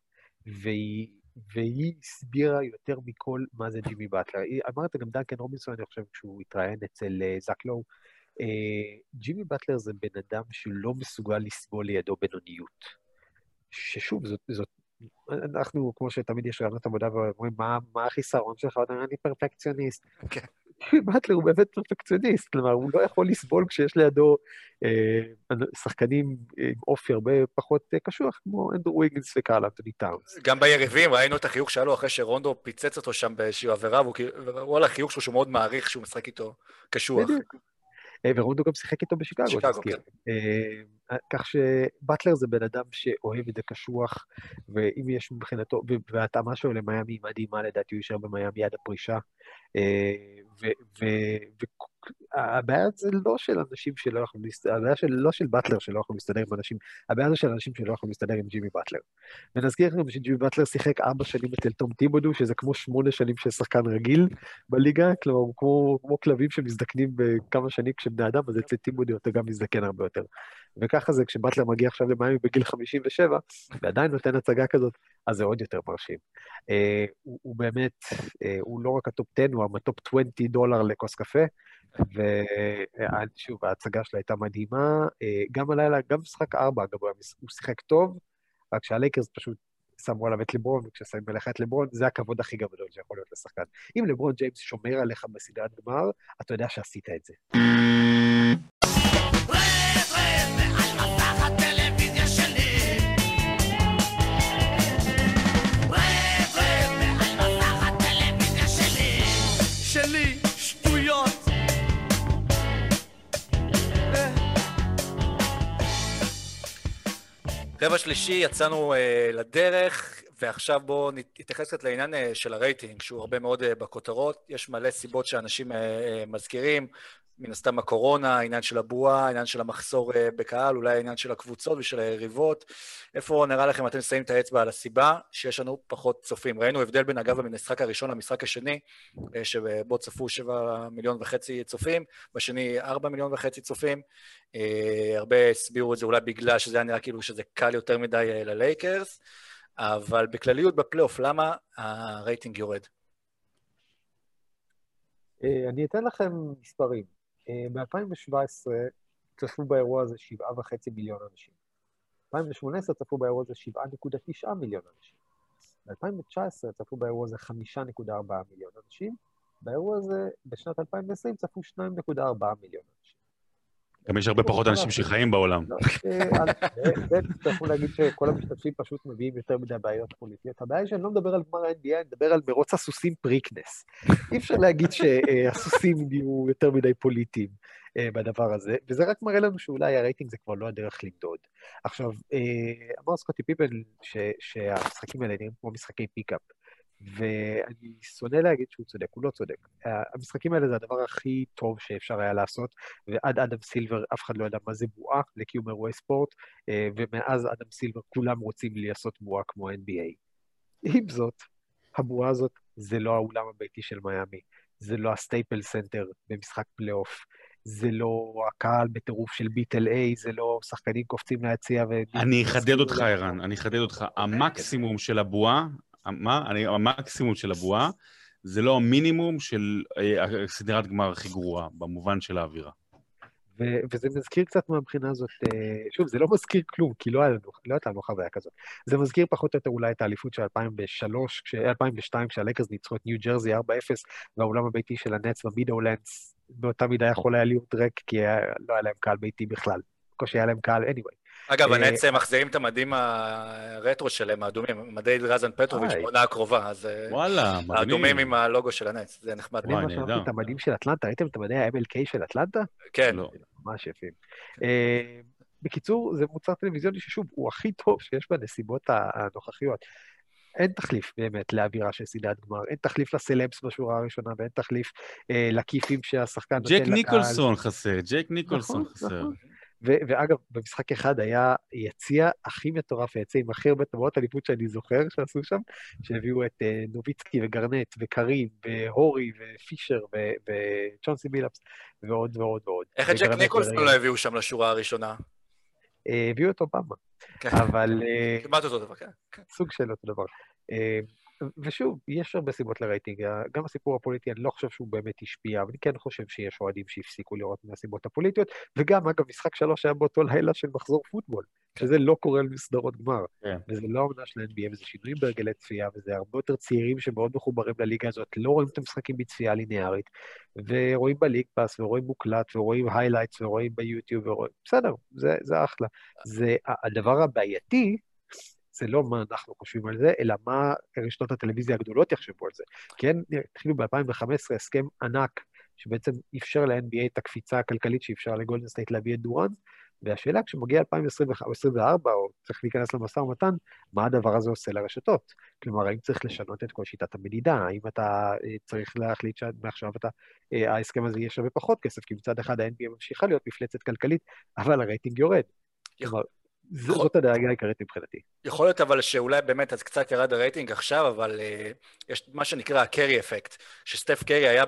והיא, והיא הסבירה יותר מכל מה זה ג'ימי באטלר. היא- אמר את זה גם דנקן רובינסון, אני חושב, כשהוא התראיין אצל אה, זאק לואו. אה, ג'ימי באטלר זה בן אדם שלא מסוגל לסבול לידו בינוניות. ששוב, זאת, זאת, אנחנו, כמו שתמיד יש רעיונות עבודה ואומרים, מה, מה החיסרון שלך? אתה אומר, אני פרפקציוניסט. כן. ג'ימי באטלר הוא באמת פרפקציוניסט, כלומר, הוא לא יכול לסבול כשיש לידו אה, שחקנים עם אופי הרבה פחות אה, קשוח, כמו אנדרו ויגנס וקהל אנטוני טאונס. גם ביריבים, ראינו את החיוך שהיה לו אחרי שרונדו פיצץ אותו שם באיזושהי עבירה, והוא כאילו- וואלה, החיוך שלו שהוא מאוד מעריך שהוא משחק איתו קשוח. בדיוק. אה, ורונדו גם שיחק איתו בשיקגו, שיקגו, תזכיר. אה, כך שבטלר זה בן אדם שאוהב את זה קשוח, ואם יש מבחינתו, וההתאמה שלו למיאמי היא מדהימה, לדעתי הוא יישאר במיאמי עד הפרישה. הבעיה זה לא של אנשים שלא יכולים להסתדר, הבעיה של, לא של באטלר שלא יכולים להסתדר עם אנשים, הבעיה זה של אנשים שלא יכולים להסתדר עם ג'ימי באטלר. ונזכיר לכם שג'ימי באטלר שיחק ארבע שנים אצל תום טיבודו, שזה כמו שמונה שנים של שחקן רגיל בליגה, כלומר, כמו, כמו כלבים שמזדקנים בכמה שנים כשהם בני אדם, אז אצל טיבודו אתה גם מזדקן הרבה יותר. וככה זה כשבאטלר מגיע עכשיו למיאמי בגיל 57, ועדיין נותן הצגה כזאת, אז זה עוד יותר מרשים. אה, הוא, הוא באמת, אה, הוא לא רק הטופ 10, הוא הטופ 20 דולר לכוס קפה, ושוב, ההצגה שלה הייתה מדהימה. אה, גם הלילה, גם משחק 4, אגב, הוא שיחק טוב, רק שהלייקרס פשוט שמו עליו את לברון, וכששמים עליך את לברון, זה הכבוד הכי גדול שיכול להיות לשחקן. אם לברון ג'יימס שומר עליך בסדרת גמר, אתה יודע שעשית את זה. רבע שלישי, יצאנו אה, לדרך, ועכשיו בואו נתייחס קצת לעניין אה, של הרייטינג, שהוא הרבה מאוד אה, בכותרות. יש מלא סיבות שאנשים אה, אה, מזכירים, מן הסתם הקורונה, העניין של הבועה, העניין של המחסור אה, בקהל, אולי העניין של הקבוצות ושל היריבות. איפה נראה לכם אתם שמים את האצבע על הסיבה שיש לנו פחות צופים? ראינו הבדל בין, אגב, המשחק הראשון למשחק השני, אה, שבו צפו שבע מיליון וחצי צופים, בשני ארבע מיליון וחצי צופים. אה, הרבה הסבירו את זה אולי בגלל שזה היה נראה כאילו שזה קל יותר מדי ללייקרס, אבל בכלליות בפלייאוף, למה הרייטינג יורד? אני אתן לכם מספרים. ב-2017 צפו באירוע הזה 7.5 מיליון אנשים. ב-2018 צפו באירוע הזה 7.9 מיליון אנשים. ב-2019 צפו באירוע הזה 5.4 מיליון אנשים. באירוע הזה, בשנת 2020 צפו 2.4 מיליון אנשים. גם יש הרבה פחות אנשים שחיים בעולם. לא, אה, אל- ב', תצטרכו להגיד שכל המשתתפים פשוט מביאים יותר מדי בעיות פוליטיות. הבעיה היא שאני לא מדבר על גמר ה-NBA, אני מדבר על מרוץ הסוסים פריקנס. אי אפשר להגיד שהסוסים נהיו יותר מדי פוליטיים אה, בדבר הזה, וזה רק מראה לנו שאולי הרייטינג זה כבר לא הדרך למדוד. עכשיו, אה, אמר סקוטי פיפן ש- שהמשחקים האלה נראים כמו משחקי pickup. ואני שונא להגיד שהוא צודק, הוא לא צודק. המשחקים האלה זה הדבר הכי טוב שאפשר היה לעשות, ועד אדם סילבר אף אחד לא ידע מה זה בועה לקיום אירועי ספורט, אה, ומאז אדם סילבר כולם רוצים לעשות בועה כמו NBA. עם זאת, הבועה הזאת זה לא האולם הביתי של מיאמי, זה לא הסטייפל סנטר במשחק פלייאוף, זה לא הקהל בטירוף של beat L.A., זה לא שחקנים קופצים ליציע ו... אני אחדד אותך, ערן, אני אחדד אותך. המקסימום של הבועה, מה? אני, המקסימום של הבועה, זה לא המינימום של אה, סדרת גמר הכי גרועה, במובן של האווירה. ו- וזה מזכיר קצת מהבחינה הזאת, אה, שוב, זה לא מזכיר כלום, כי לא היה לנו, לא הייתה לנו חוויה כזאת. זה מזכיר פחות או יותר אולי את האליפות של 2003, כש- 2002, כשהלייקרס ניצחו את ניו ג'רזי 4-0, והאולם הביתי של הנץ במידאולנדס באותה מידה יכול היה להיות ריק, כי היה, לא היה להם קהל ביתי בכלל. בקושי היה להם קהל anyway. אגב, אה, הנץ מחזירים את המדים הרטרו שלהם, האדומים, מדי רזן פטרוביץ'. בעונה הקרובה, אז אה, וואלה, מגניב. האדומים עם הלוגו של הנץ, זה נחמד. אני וואי, נהדר. את המדים של אטלנטה, ראיתם את מדי ה-MLK של אטלנטה? כן, לא. ממש יפים. אה, בקיצור, זה מוצר טלוויזיוני ששוב, הוא הכי טוב שיש בנסיבות הנוכחיות. אין תחליף באמת לאווירה של סדרת גמר, אין תחליף לסלבס בשורה הראשונה, ואין תחליף אה, לכיפים שהשחקן נותן ג'ק לקהל. ניקולסון חסר, ג'ק ניקולסון נכון, חסר. נכון. ו- ואגב, במשחק אחד היה יציע הכי מטורף, היציע עם הכי הרבה טבעות אליפות שאני זוכר שעשו שם, שהביאו את אה, נוביצקי וגרנט וקרים והורי ופישר וצ'ונסי בילאפס ועוד ועוד ועוד. איך את ג'ק ניקולסון. לא הביאו שם לשורה הראשונה? אה, הביאו את אובמה, כן. אבל אה, כמעט אותו דבר. כן. סוג של אותו דבר. ושוב, יש הרבה סיבות לרייטינג. גם הסיפור הפוליטי, אני לא חושב שהוא באמת השפיע, אבל אני כן חושב שיש אוהדים שהפסיקו לראות מהסיבות הפוליטיות, וגם, אגב, משחק שלוש היה באותו לילה של מחזור פוטבול, שזה לא קורה בסדרות גמר. כן. וזה לא העונה של ה-NBA, וזה שינויים בהרגלי צפייה, וזה הרבה יותר צעירים שמאוד מחוברים לליגה הזאת, לא רואים את המשחקים בצפייה ליניארית, ורואים בליג פאס, ורואים מוקלט, ורואים highlights, ורואים ביוטיוב, ורואים... בסדר, זה, זה אחלה. זה הדבר הבעייתי, זה לא מה אנחנו חושבים על זה, אלא מה רשתות הטלוויזיה הגדולות יחשבו על זה. כן, התחילו ב-2015 הסכם ענק, שבעצם אפשר ל-NBA את הקפיצה הכלכלית שאפשר לגולדן סטייט להביא את דורנט, והשאלה, כשמגיע 2024, או צריך להיכנס למשא ומתן, מה הדבר הזה עושה לרשתות? כלומר, האם צריך לשנות את כל שיטת המדידה? האם אתה אה, צריך להחליט שמעכשיו אתה, אה, ההסכם הזה יהיה שווה פחות כסף? כי מצד אחד ה-NBA ממשיכה להיות מפלצת כלכלית, אבל הרייטינג יורד. כלומר, יכול- זאת הדאגה העיקרית מבחינתי. יכול להיות אבל שאולי באמת אז קצת ירד הרייטינג עכשיו, אבל uh, יש מה שנקרא ה-Curry effect, שסטף קרי היה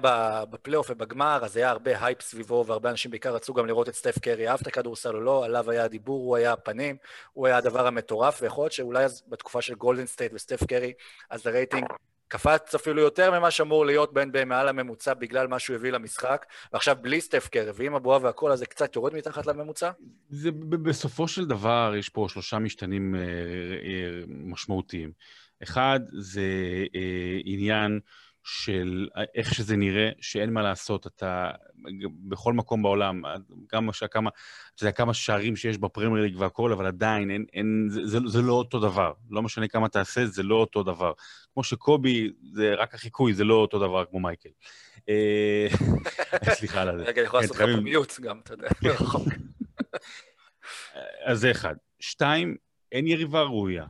בפלייאוף ובגמר, אז היה הרבה הייפ סביבו, והרבה אנשים בעיקר רצו גם לראות את סטף קרי, אהבת כדורסל או לא, עליו היה הדיבור, הוא היה הפנים, הוא היה הדבר המטורף, ויכול להיות שאולי אז בתקופה של גולדן סטייט וסטף קרי, אז הרייטינג קפץ אפילו יותר ממה שאמור להיות בין מעל הממוצע בגלל מה שהוא הביא למשחק, ועכשיו בלי סטף קרי, ועם הבועה והכל, אז זה קצת יורד מתחת לממוצע? זה בסופו של דבר, יש פה שלושה משתנים אה, אה, משמעותיים. אחד, זה אה, עניין של איך שזה נראה, שאין מה לעשות, אתה בכל מקום בעולם, גם כמה, אתה יודע, כמה שערים שיש בפרמייר ליג והכל, אבל עדיין אין, אין, זה, זה, זה לא אותו דבר. לא משנה כמה תעשה, זה לא אותו דבר. כמו שקובי, זה רק החיקוי, זה לא אותו דבר כמו מייקל. אה, סליחה על זה. רגע, אני יכול כן, לעשות לך חייבים- מיוט גם, אתה יודע. אז זה אחד. שתיים, אין יריבה ראויה.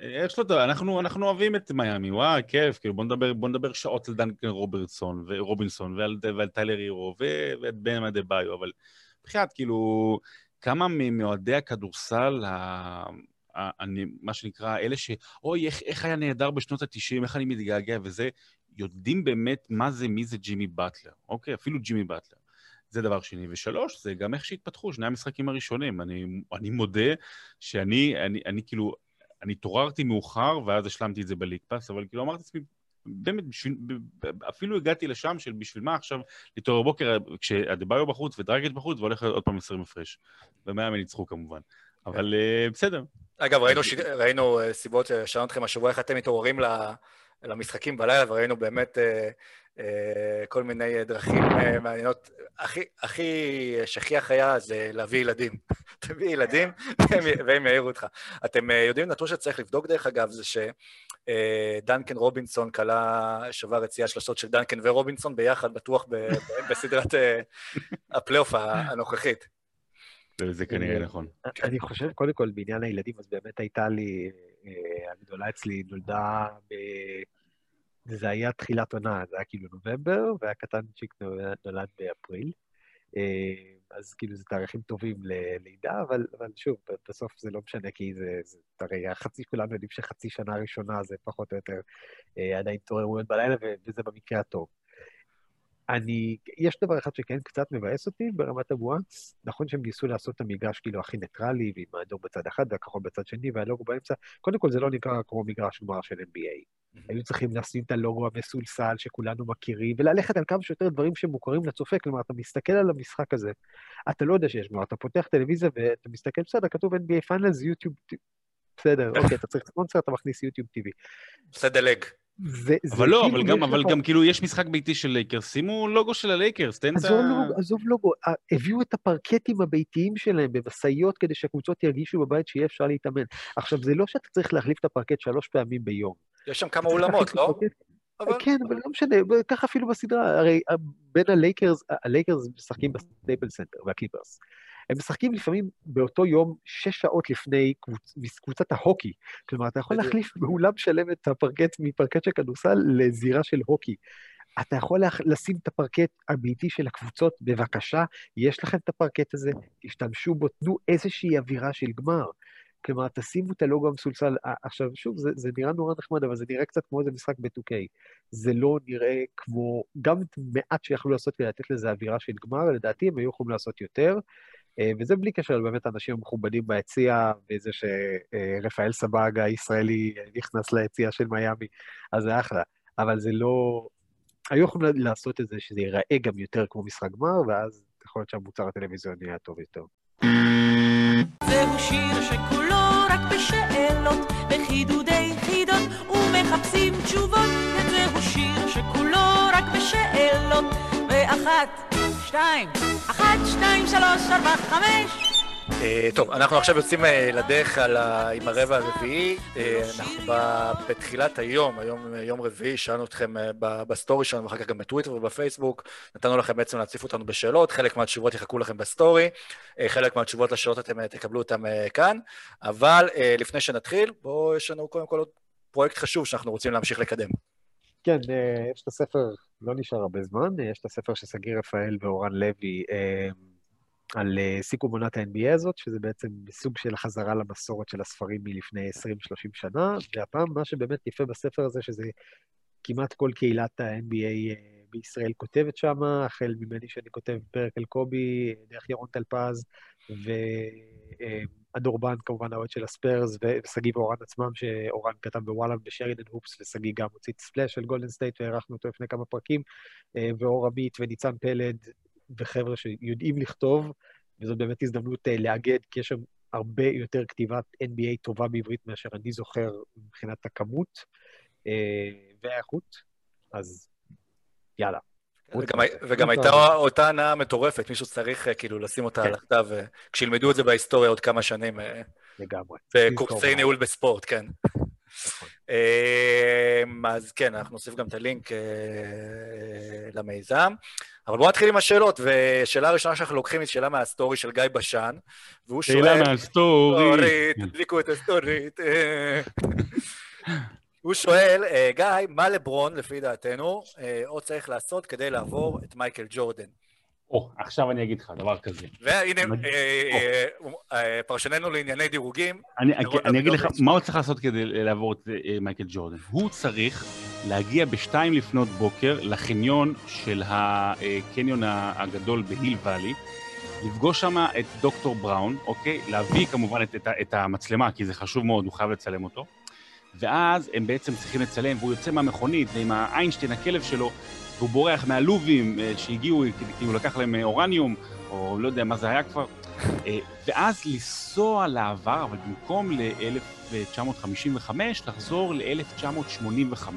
יש לו, אנחנו, אנחנו אוהבים את מיאמי, וואי, כיף, כאילו בוא נדבר, בוא נדבר שעות על דנקן רוברטסון ורובינסון ועל, ועל טיילר הירו ואת בן דה ביו, אבל מבחינת, כאילו, כמה מאוהדי הכדורסל, ה... ה- אני, מה שנקרא, אלה ש... אוי, איך, איך היה נהדר בשנות ה-90, איך אני מתגעגע וזה, יודעים באמת מה זה, מי זה ג'ימי באטלר, אוקיי? אפילו ג'ימי באטלר. זה דבר שני. ושלוש, זה גם איך שהתפתחו שני המשחקים הראשונים. אני, אני מודה שאני, אני, אני כאילו, אני התעוררתי מאוחר, ואז השלמתי את זה בליג פאס, אבל כאילו אמרתי לעצמי, באמת, בשביל, אפילו הגעתי לשם של בשביל מה עכשיו להתעורר בבוקר, כשהדביו בחוץ ודרגט בחוץ, והולך עוד פעם 20 הפרש. ומיאמי ניצחו כמובן. אבל אה, בסדר. אגב, ראינו, ש... ראינו אה, סיבות, אה, שאלנו אתכם השבוע איך אתם מתעוררים ל... למשחקים בלילה, וראינו באמת אה, אה, כל מיני אה, דרכים אה, מעניינות. הכי, הכי שכיח היה זה להביא ילדים. תביא ילדים והם, והם יעירו אותך. אתם אה, יודעים נתון שצריך לבדוק דרך אגב, זה שדנקן רובינסון כאילו, שבר את שיא השלשות של דנקן ורובינסון ביחד, בטוח ב, בסדרת אה, הפלייאוף הנוכחית. זה, כנראה נכון. אני חושב, קודם כל, בעניין הילדים, אז באמת הייתה לי, אה, הגדולה אצלי נולדה ב... זה היה תחילת עונה, זה היה כאילו נובמבר, והקטנצ'יק נולד- באפריל. אה, אז כאילו זה תאריכים טובים ללידה, אבל, אבל שוב, בסוף זה לא משנה, כי זה, זה הרי החצי, כולנו יודעים שחצי שנה ראשונה זה פחות או יותר אה, עדיין התעוררויות בלילה, וזה במקרה הטוב. אני, יש דבר אחד שכן קצת מבאס אותי ברמת הבועה. נכון שהם ניסו לעשות את המגרש כאילו הכי ניטרלי, ועם האדום בצד אחד והכחול בצד שני והלוגו באמצע. קודם כל זה לא נקרא כמו מגרש גמר של NBA. היו צריכים לשים את הלוגו המסולסל שכולנו מכירים, וללכת על כמה שיותר דברים שמוכרים לצופה. כלומר, אתה מסתכל על המשחק הזה, אתה לא יודע שיש גמר, אתה פותח טלוויזיה ואתה מסתכל, בסדר, כתוב NBA Finals, יוטיוב, בסדר, אוקיי, אתה צריך ספונסר, אתה מכניס YouTube TV. עושה דלג. זה, זה אבל לא, כאילו אבל גם, אבל כאילו יש משחק ביתי של לייקרס, שימו לוגו של הלייקרס, תן את ה... עזוב לוגו, עזוב לוגו, הביאו את הפרקטים הביתיים שלהם במשאיות כדי שהקבוצות ירגישו בבית שיהיה אפשר להתאמן. עכשיו, זה לא שאתה צריך להחליף את הפרקט שלוש פעמים ביום. יש שם כמה אולמות, לא? אבל... כן, אבל לא משנה, ככה אפילו בסדרה, הרי בין הלייקרס, הלייקרס משחקים בסטייפל סנטר והקליפרס. הם משחקים לפעמים באותו יום, שש שעות לפני קבוצ... קבוצת ההוקי. כלומר, אתה יכול. להחליף באולם שלם את הפרקט מפרקט של כדורסל לזירה של הוקי. אתה יכול להח... לשים את הפרקט הביתי של הקבוצות, בבקשה, יש לכם את הפרקט הזה, תשתמשו בו, תנו איזושהי אווירה של גמר. כלומר, תשימו את הלוגו המסולסל. ע- עכשיו, שוב, זה, זה נראה נורא נחמד, אבל זה נראה קצת כמו איזה משחק ב-2K. זה לא נראה כמו, גם את מעט שיכלו לעשות כדי לתת לזה אווירה של גמר, לדעתי הם היו יכולים לעשות יותר. אה, וזה בלי קשר לבאמת האנשים המכובדים ביציע, וזה שרפאל סבג הישראלי נכנס ליציע של מיאמי, אז זה אחלה. אבל זה לא... היו יכולים לעשות את זה שזה ייראה גם יותר כמו משחק גמר, ואז יכול להיות שהמוצר הטלוויזיוני היה טוב יותר. זהו שיר שכולו רק בשאלות, בחידודי חידות ומחפשים תשובות. זהו שיר שכולו רק בשאלות. ואחת, שתיים, אחת, שתיים, שלוש, ארבע, חמש. אה, טוב, אנחנו עכשיו יוצאים אה, לדרך. עם הרבע הרביעי. אה, אנחנו. בתחילת היום, היום יום רביעי, שאלנו אתכם בסטורי שלנו, ואחר כך גם בטוויטר ובפייסבוק. נתנו לכם בעצם להציף אותנו בשאלות, חלק מהתשובות יחכו לכם בסטורי, חלק מהתשובות לשאלות אתם תקבלו אותם אה, כאן. אבל לפני שנתחיל, בואו, יש לנו קודם כל עוד פרויקט חשוב שאנחנו רוצים להמשיך לקדם. כן, אה, יש את הספר, לא נשאר הרבה זמן, אה, יש את הספר של שגיא רפאל ואורן לוי אה, על סיכום עונת ה-NBA הזאת, שזה בעצם סוג של חזרה למסורת של הספרים מלפני 20-30 שנה, והפעם מה שבאמת יפה בספר הזה, שזה כמעט כל קהילת ה-NBA בישראל כותבת שם, החל ממני שאני כותב פרק על קובי, דרך ירון טלפז, והדורבן כמובן האוהד של הספיירס, ושגיא ואורן עצמם, שאורן כתב בוואלה בשרידן הופס, ושגיא גם הוציא ספלאש של גולדן סטייט, והערכנו אותו לפני כמה פרקים, אה, ואור עמית וניצן פלד, וחבר'ה שיודעים לכתוב, וזאת באמת הזדמנות אה, לאגד, כי יש שם הרבה יותר כתיבת NBA טובה בעברית מאשר אני זוכר מבחינת הכמות אה, והאיכות, אז יאללה. וגם, וגם הייתה אותה הנאה מטורפת, מישהו צריך אה, כאילו לשים אותה על הכתב, אה, כשילמדו את זה בהיסטוריה עוד כמה שנים, אה, לגמרי. בקורסי ניהול בספורט, כן. אה, אז כן, אנחנו נוסיף גם את הלינק למיזם. אבל בואו נתחיל עם השאלות, ושאלה הראשונה שאנחנו לוקחים היא שאלה מהסטורי של גיא בשן, והוא שואל... שאלה מהסטורי. סטורית, תדליקו את הסטורית. הוא שואל, אה, גיא, מה לברון, לפי דעתנו, אה, עוד צריך לעשות כדי לעבור את מייקל ג'ורדן? או, עכשיו אני אגיד לך דבר כזה. והנה. אה, פרשננו לענייני דירוגים, אני, אגיד לך, דוידוביץ'. מה הוא צריך לעשות כדי לעבור את מייקל ג'ורדן? הוא צריך להגיע בשתיים לפנות בוקר לחניון של הקניון הגדול בהיל ואלי, לפגוש שם את דוקטור בראון, אוקיי? להביא כמובן את, את, את המצלמה, כי זה חשוב מאוד, הוא חייב לצלם אותו. ואז הם בעצם צריכים לצלם, והוא יוצא מהמכונית עם האיינשטיין, הכלב שלו, והוא בורח מהלובים אה, שהגיעו, כי הוא לקח להם אה, אורניום, או לא יודע מה זה היה כבר. אה, ואז לנסוע לעבר, אבל במקום ל-1955, לחזור ל-1985.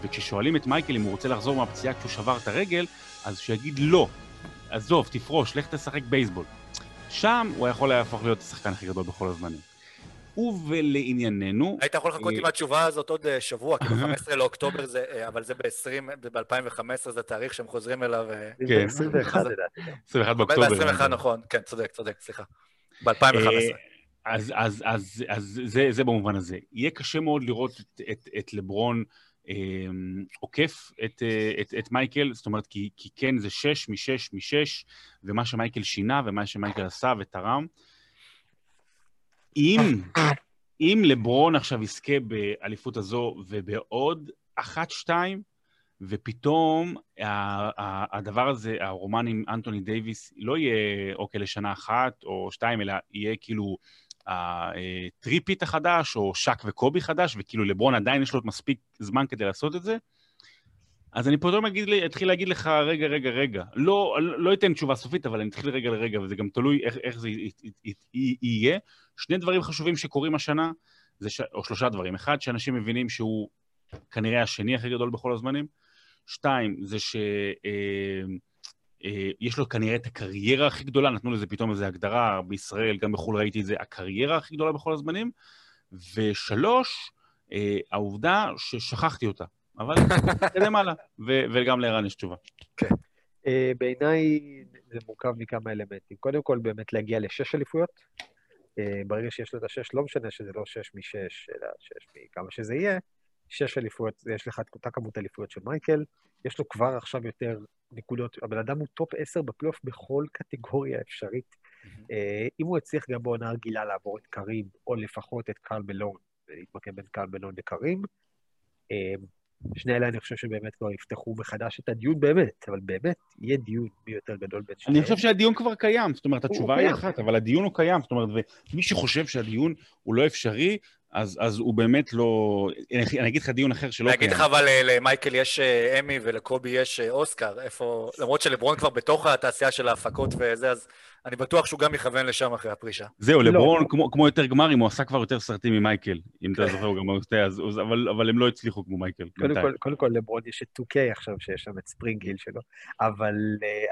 וכששואלים את מייקל אם הוא רוצה לחזור מהפציעה כשהוא שבר את הרגל, אז שיגיד לא. עזוב, תפרוש, לך תשחק בייסבול. שם הוא יכול להפוך להיות השחקן הכי גדול בכל הזמנים. ולענייננו... היית יכול לחכות אה, עם התשובה הזאת עוד אה, שבוע, כי ב-15 לאוקטובר זה, אה, אבל זה ב-20, ב-2015 זה תאריך שהם חוזרים אליו. אה, כן. 21 לדעתי. 21 באוקטובר. ב-21 נכון, כן, צודק, צודק, סליחה. ב-2015. אה, אז, אז, אז, אז זה, זה במובן הזה. יהיה קשה מאוד לראות את, את, את לברון אה, עוקף את, אה, את, את מייקל, זאת אומרת, כי, כי כן, זה שש משש משש, ומה שמייקל שינה ומה שמייקל עשה ותרם. אם, אם לברון עכשיו יזכה באליפות הזו ובעוד אחת-שתיים, ופתאום הדבר הזה, הרומן עם אנטוני דייוויס, לא יהיה אוקיי לשנה אחת או שתיים, אלא יהיה כאילו ה threepeat החדש, או שאק וקובי חדש, וכאילו לברון עדיין יש לו מספיק זמן כדי לעשות את זה, אז אני פתאום אגיד אתחיל להגיד לך, רגע, רגע, רגע. לא, לא אתן תשובה סופית, אבל אני אתחיל רגע לרגע, וזה גם תלוי איך, איך זה יהיה. שני דברים חשובים שקורים השנה, זה ש... או שלושה דברים. אחד, שאנשים מבינים שהוא כנראה השני הכי גדול בכל הזמנים. שתיים, זה שיש אה, אה, יש לו כנראה את הקריירה הכי גדולה, נתנו לזה פתאום איזו הגדרה, בישראל, גם בחו"ל ראיתי את זה, הקריירה הכי גדולה בכל הזמנים. ושלוש, אה, העובדה ששכחתי אותה. אבל נתקדם הלאה, וגם לערן יש תשובה. אה, בעיניי זה מורכב מכמה אלמנטים. קודם כל, באמת להגיע לשש אליפויות. אה, ברגע שיש לו את השש, לא משנה שזה לא שש משש, אלא שש מכמה שזה יהיה, שש אליפויות, יש לך את אותה כמות אליפויות של מייקל, יש לו כבר עכשיו יותר נקודות, הבן אדם הוא top עשר בפלייאוף בכל קטגוריה אפשרית. אה, אם הוא הצליח גם בעונה רגילה לעבור את קארים, או לפחות את קרל מלון, ולהתמקם בין קרל בלון לקרים, שני אלה אני חושב שבאמת כבר יפתחו מחדש את הדיון באמת, אבל באמת יהיה דיון מי יותר גדול בין שניהם. אני חושב שהדיון כבר קיים, זאת אומרת, התשובה היא. אחת, אבל הדיון הוא קיים, זאת אומרת, ומי שחושב שהדיון הוא לא אפשרי, אז, אז הוא באמת לא... אני, אגיד לך דיון אחר שלא אני אגיד קיים. לך, אבל אה, למייקל יש אה, אמי ולקובי יש אה, אוסקר, איפה... למרות שלברון כבר בתוך התעשייה של ההפקות וזה, אז אני בטוח שהוא גם יכוון לשם אחרי הפרישה. זהו, לא. לברון, כמו, כמו יותר גמרים, הוא עשה כבר יותר סרטים ממייקל. אם אתה כן. זוכר, הוא גם עושה, אז, אז, אבל, אבל הם לא הצליחו כמו מייקל. קודם. כל, קודם כל לברון יש את 2K עכשיו, שיש שם את ספרינג היל שלו, אבל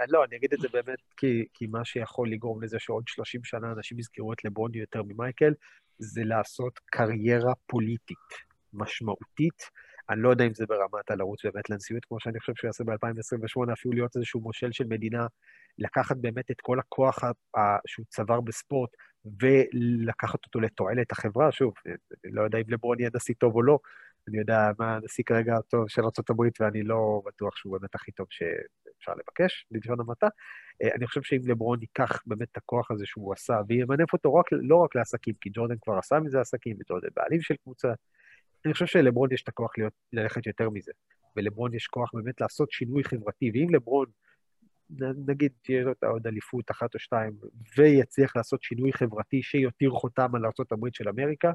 לא, אני אגיד את זה באמת כי, כי מה שיכול לגרום לזה שעוד 30 שנה אנשים יזכרו את לברון יותר ממייקל, זה לעשות קריירה פוליטית משמעותית. אני לא יודע אם זה ברמת הלרוץ באמת לנשיאות, כמו שאני חושב שהוא יעשה ב-2028, אפילו להיות איזשהו מושל של מדינה, לקחת באמת את כל הכוח שהוא צבר בספורט, ולקחת אותו לתועלת החברה. שוב, אני לא יודע אם לברון יהיה נשיא טוב או לא, אני יודע מה הנשיא כרגע הטוב של ארה"ב, ואני לא בטוח שהוא באמת הכי טוב שאפשר לבקש, בלשון המעטה. אה, אני חושב שאם לברון ייקח באמת את הכוח הזה שהוא עשה, וימנף אותו רק, לא רק לעסקים, כי ג'ורדן כבר עשה מזה עסקים, וג'ורדן בעלים של קבוצה, אני חושב שלברון יש את הכוח להיות, ללכת יותר מזה. ולברון יש כוח באמת לעשות שינוי חברתי, ואם לברון, נגיד תהיה לו עוד אליפות אחת או שתיים, ויצליח לעשות שינוי חברתי שיותיר חותם על ארה"ב של אמריקה,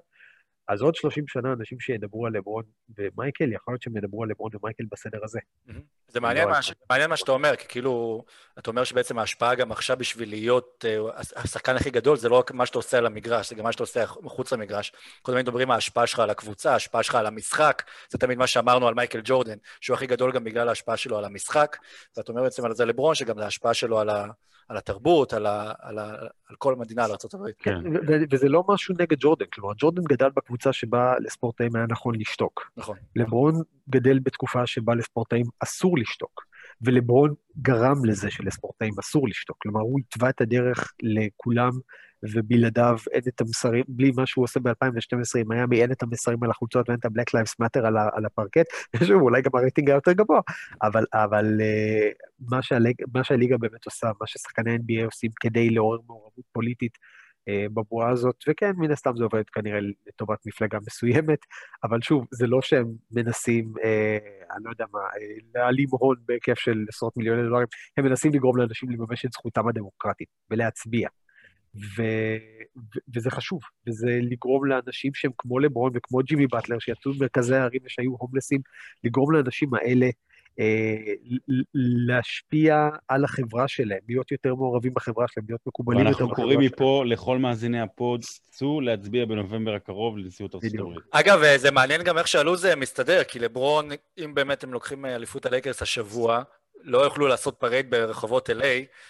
אז עוד 30 שנה אנשים שידברו על לברון ומייקל, יכול להיות שהם ידברו על לברון ומייקל בסדר הזה. זה מעניין לא מה, מעניין מה שאתה אומר, כי כאילו, אתה אומר שבעצם ההשפעה גם עכשיו בשביל להיות אה, הש- השחקן הכי גדול, זה לא רק מה שאתה עושה על המגרש, זה גם מה שאתה עושה מחוץ למגרש. קודם מדברים על ההשפעה שלך על הקבוצה, ההשפעה שלך על המשחק, זה תמיד מה שאמרנו על מייקל ג'ורדן, שהוא הכי גדול גם בגלל ההשפעה שלו על המשחק, ואתה אומר בעצם על זה לברון, שגם ההשפעה שלו על, ה, על התרבות, על, ה, על, ה, על כל מדינה, על ארה"ב. כן. ו- ו- וזה לא משהו נגד ג'ורדן, כלומר, ג'ורדן גדל בקבוצה שבה לספורטאים היה נכון לשתוק. נכון. לברון גדל בתקופה שבה לספורטאים אסור לשתוק, ולברון גרם לזה שלספורטאים אסור לשתוק. כלומר, הוא התווה את הדרך לכולם, ובלעדיו אין את המסרים, בלי מה שהוא עושה ב-2012 עם מיאמי, אין את המסרים על החולצות ואין את ה-Black Lives Matter על, על הפרקט, ושוב, אולי גם הרייטינג היה יותר גבוה, אבל, אבל uh, מה, שהליג, מה שהליגה באמת עושה, מה ששחקני NBA עושים כדי לעורר מעורבות פוליטית, אה, בבועה הזאת, וכן, מן הסתם זה עובד כנראה לטובת מפלגה מסוימת, אבל שוב, זה לא שהם מנסים, אה, אני לא יודע מה, אה, להעלים הון בהיקף של עשרות מיליוני דולרים, הם מנסים לגרום לאנשים לממש את זכותם הדמוקרטית ולהצביע. ו... ו... וזה חשוב, וזה לגרום לאנשים שהם כמו לברון וכמו ג'ימי באטלר, שיצאו ממרכזי הערים ושהיו הומלסים, לגרום לאנשים האלה אה, להשפיע על החברה שלהם, להיות יותר מעורבים בחברה שלהם, להיות מקובלים יותר ואנחנו בחברה קוראים שלהם. מפה לכל מאזיני הפוד, צאו להצביע בנובמבר הקרוב לנשיאות ארצות. הברית. אגב, אה, זה מעניין גם איך שהלו"ז מסתדר, כי לברון, אם באמת הם לוקחים אה, אליפות הלייקרס השבוע, לא יוכלו לעשות parade ברחובות LA,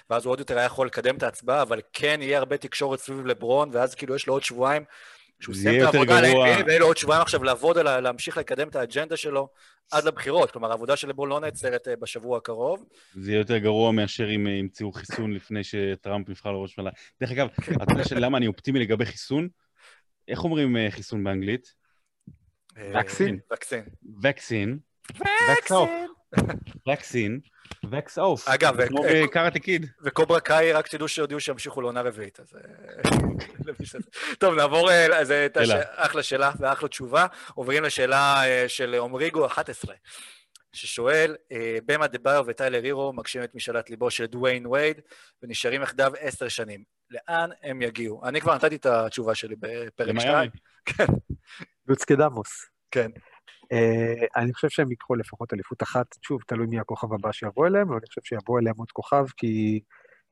ואז הוא עוד יותר היה יכול לקדם את ההצבעה, אבל כן יהיה הרבה תקשורת סביב לברון, ואז כאילו יש לו עוד שבועיים, שהוא סיים את העבודה על גרוע. NBA, ויהיה לו עוד שבועיים עכשיו לעבוד, על ה- להמשיך לקדם את האג'נדה שלו עד לבחירות. כלומר, העבודה של לברון לא נעצרת אה, בשבוע הקרוב. זה יהיה יותר גרוע מאשר אם אה, ימצאו חיסון לפני שטראמפ נבחר לראש ממשלה. דרך אגב, אתה יודע למה אני אופטימי לגבי חיסון? איך אומרים אה, חיסון באנגלית? Vaccine? Vaccine. Vaccine. Wax off. Vaccine. Wax off. אגב, כמו אה, קיד. וקוברה קאי, רק תדעו שהודיעו שימשיכו לעונה רביעית, אז... אה, טוב, נעבור, אה, אז את הש- שאלה. אחלה שאלה ואחלה תשובה. עוברים לשאלה של עומריגו 11, ששואל, באם אדבאיו וטיילר הירו מגשים את משאלת ליבו של דוויין וייד, ונשארים יחדיו עשר שנים. לאן הם יגיעו? אני כבר נתתי את התשובה שלי בפרק 2. למיאמי. לוצקדמוס. כן. אה, אני חושב שהם ייקחו לפחות אליפות אחת, שוב, תלוי מי הכוכב הבא שיבוא אליהם, אבל אני חושב שיבוא אליהם עוד כוכב, כי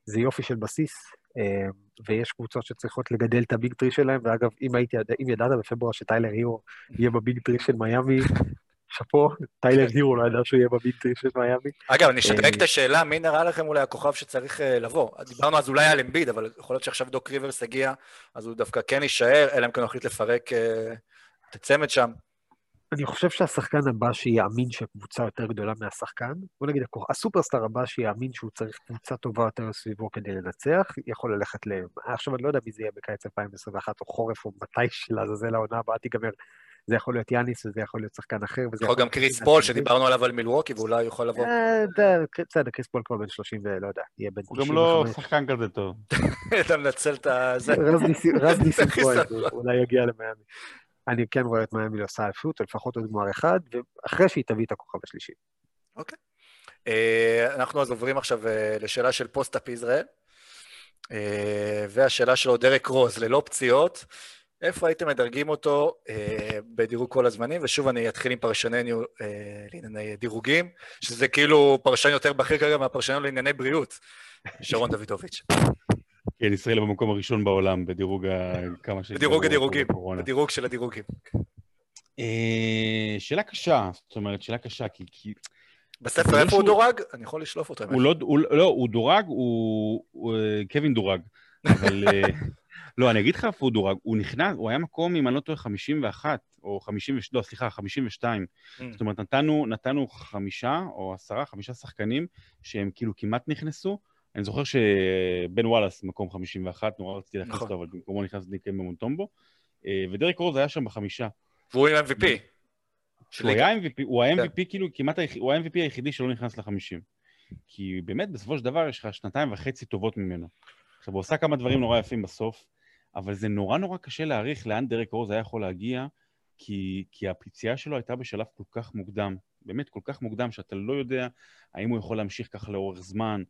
זה יופי של בסיס, אה, ויש קבוצות שצריכות לגדל את ה big three שלהם, ואגב, אם הייתי, אם ידעת בפברואר שטיילר הירו יהיה ב big three של מיאמי, שאפו, טיילר הירו לא ידע שהוא יהיה ב big three של מיאמי. אגב, אני אשדרג אה, את השאלה, מי נראה לכם אולי הכוכב שצריך אה, לבוא? דיברנו אז אולי על אמביד, אבל יכול להיות שעכשיו דוק ריברס הגיע, אז הוא דווקא כן יישאר, אלא אם כן הוא יחליט לפרק את הצמד שם. אני חושב שהשחקן הבא שיאמין שהקבוצה יותר גדולה מהשחקן, בוא נגיד, הכוח- ה superstar הבא שיאמין שהוא צריך קבוצה טובה יותר סביבו כדי לנצח, יכול ללכת ל... עכשיו אני לא יודע מי זה יהיה בקיץ 2021 או חורף או מתי שלעזאזל העונה הבאה תיגמר. זה יכול להיות יאניס וזה יכול להיות שחקן אחר וזה יכול גם קריס פול. שדיברנו עליו על מילווקי, ואולי הוא יכול לבוא. אה, בסדר, קריס פול כבר בן 30 ולא יודע, יהיה בן הוא 95. גם לא שחקן כזה טוב. אתה מנצל את זה. רז ניסים-. אולי יגיע למיאמי. אני כן רואה את מיאמי עושה אליפות, לפחות עוד גמר אחד, ואחרי שהיא תביא את הכוכב השלישי. אה, אנחנו אז עוברים עכשיו אה, לשאלה של פוסט-אפ ישראל, אה, והשאלה שלו דרק רוז, ללא פציעות, איפה הייתם מדרגים אותו בדירוג כל הזמנים? ושוב, אני אתחיל עם פרשננו אה, לענייני דירוגים, שזה כאילו פרשן יותר בכיר כרגע מהפרשננו לענייני בריאות, שרון דוידוביץ'. כן, ישראל במקום הראשון בעולם בדירוג ה... כמה ש... בדירוג הדירוגים. בדירוג של הדירוגים. אה, שאלה קשה, זאת אומרת, שאלה קשה, כי... כי... בספר לא איפה הוא דורג? אני יכול לשלוף אותו. הוא לא, הוא, לא, הוא דורג, הוא, הוא אה, קווין דורג. אבל... אה, לא, אני אגיד לך איפה הוא דורג. הוא נכנס, הוא היה מקום, אם אני לא טועה, 51, או 52, לא, סליחה, 52. Mm. זאת אומרת, נתנו, נתנו חמישה או עשרה, חמישה שחקנים שהם כאילו כמעט נכנסו. אני זוכר שבן וואלאס מקום 51, נורא רציתי להכניס נכון. אותו, אבל במקומו נכנס דיקה במונטומבו. אה, ודרק רוז היה שם בחמישה. והוא עם MVP. הוא. היה MVP, הוא היה כן. MVP כאילו כמעט, הוא ה-MVP היחידי שלא נכנס לחמישים. כי באמת, בסופו של דבר יש לך שנתיים וחצי טובות ממנו. עכשיו, הוא עשה כמה דברים נורא יפים בסוף, אבל זה נורא נורא קשה להעריך לאן דרק רוז היה יכול להגיע, כי, כי הפציעה שלו הייתה בשלב כל כך מוקדם, באמת כל כך מוקדם, שאתה לא יודע האם הוא יכול להמשיך ככה לאורך זמן.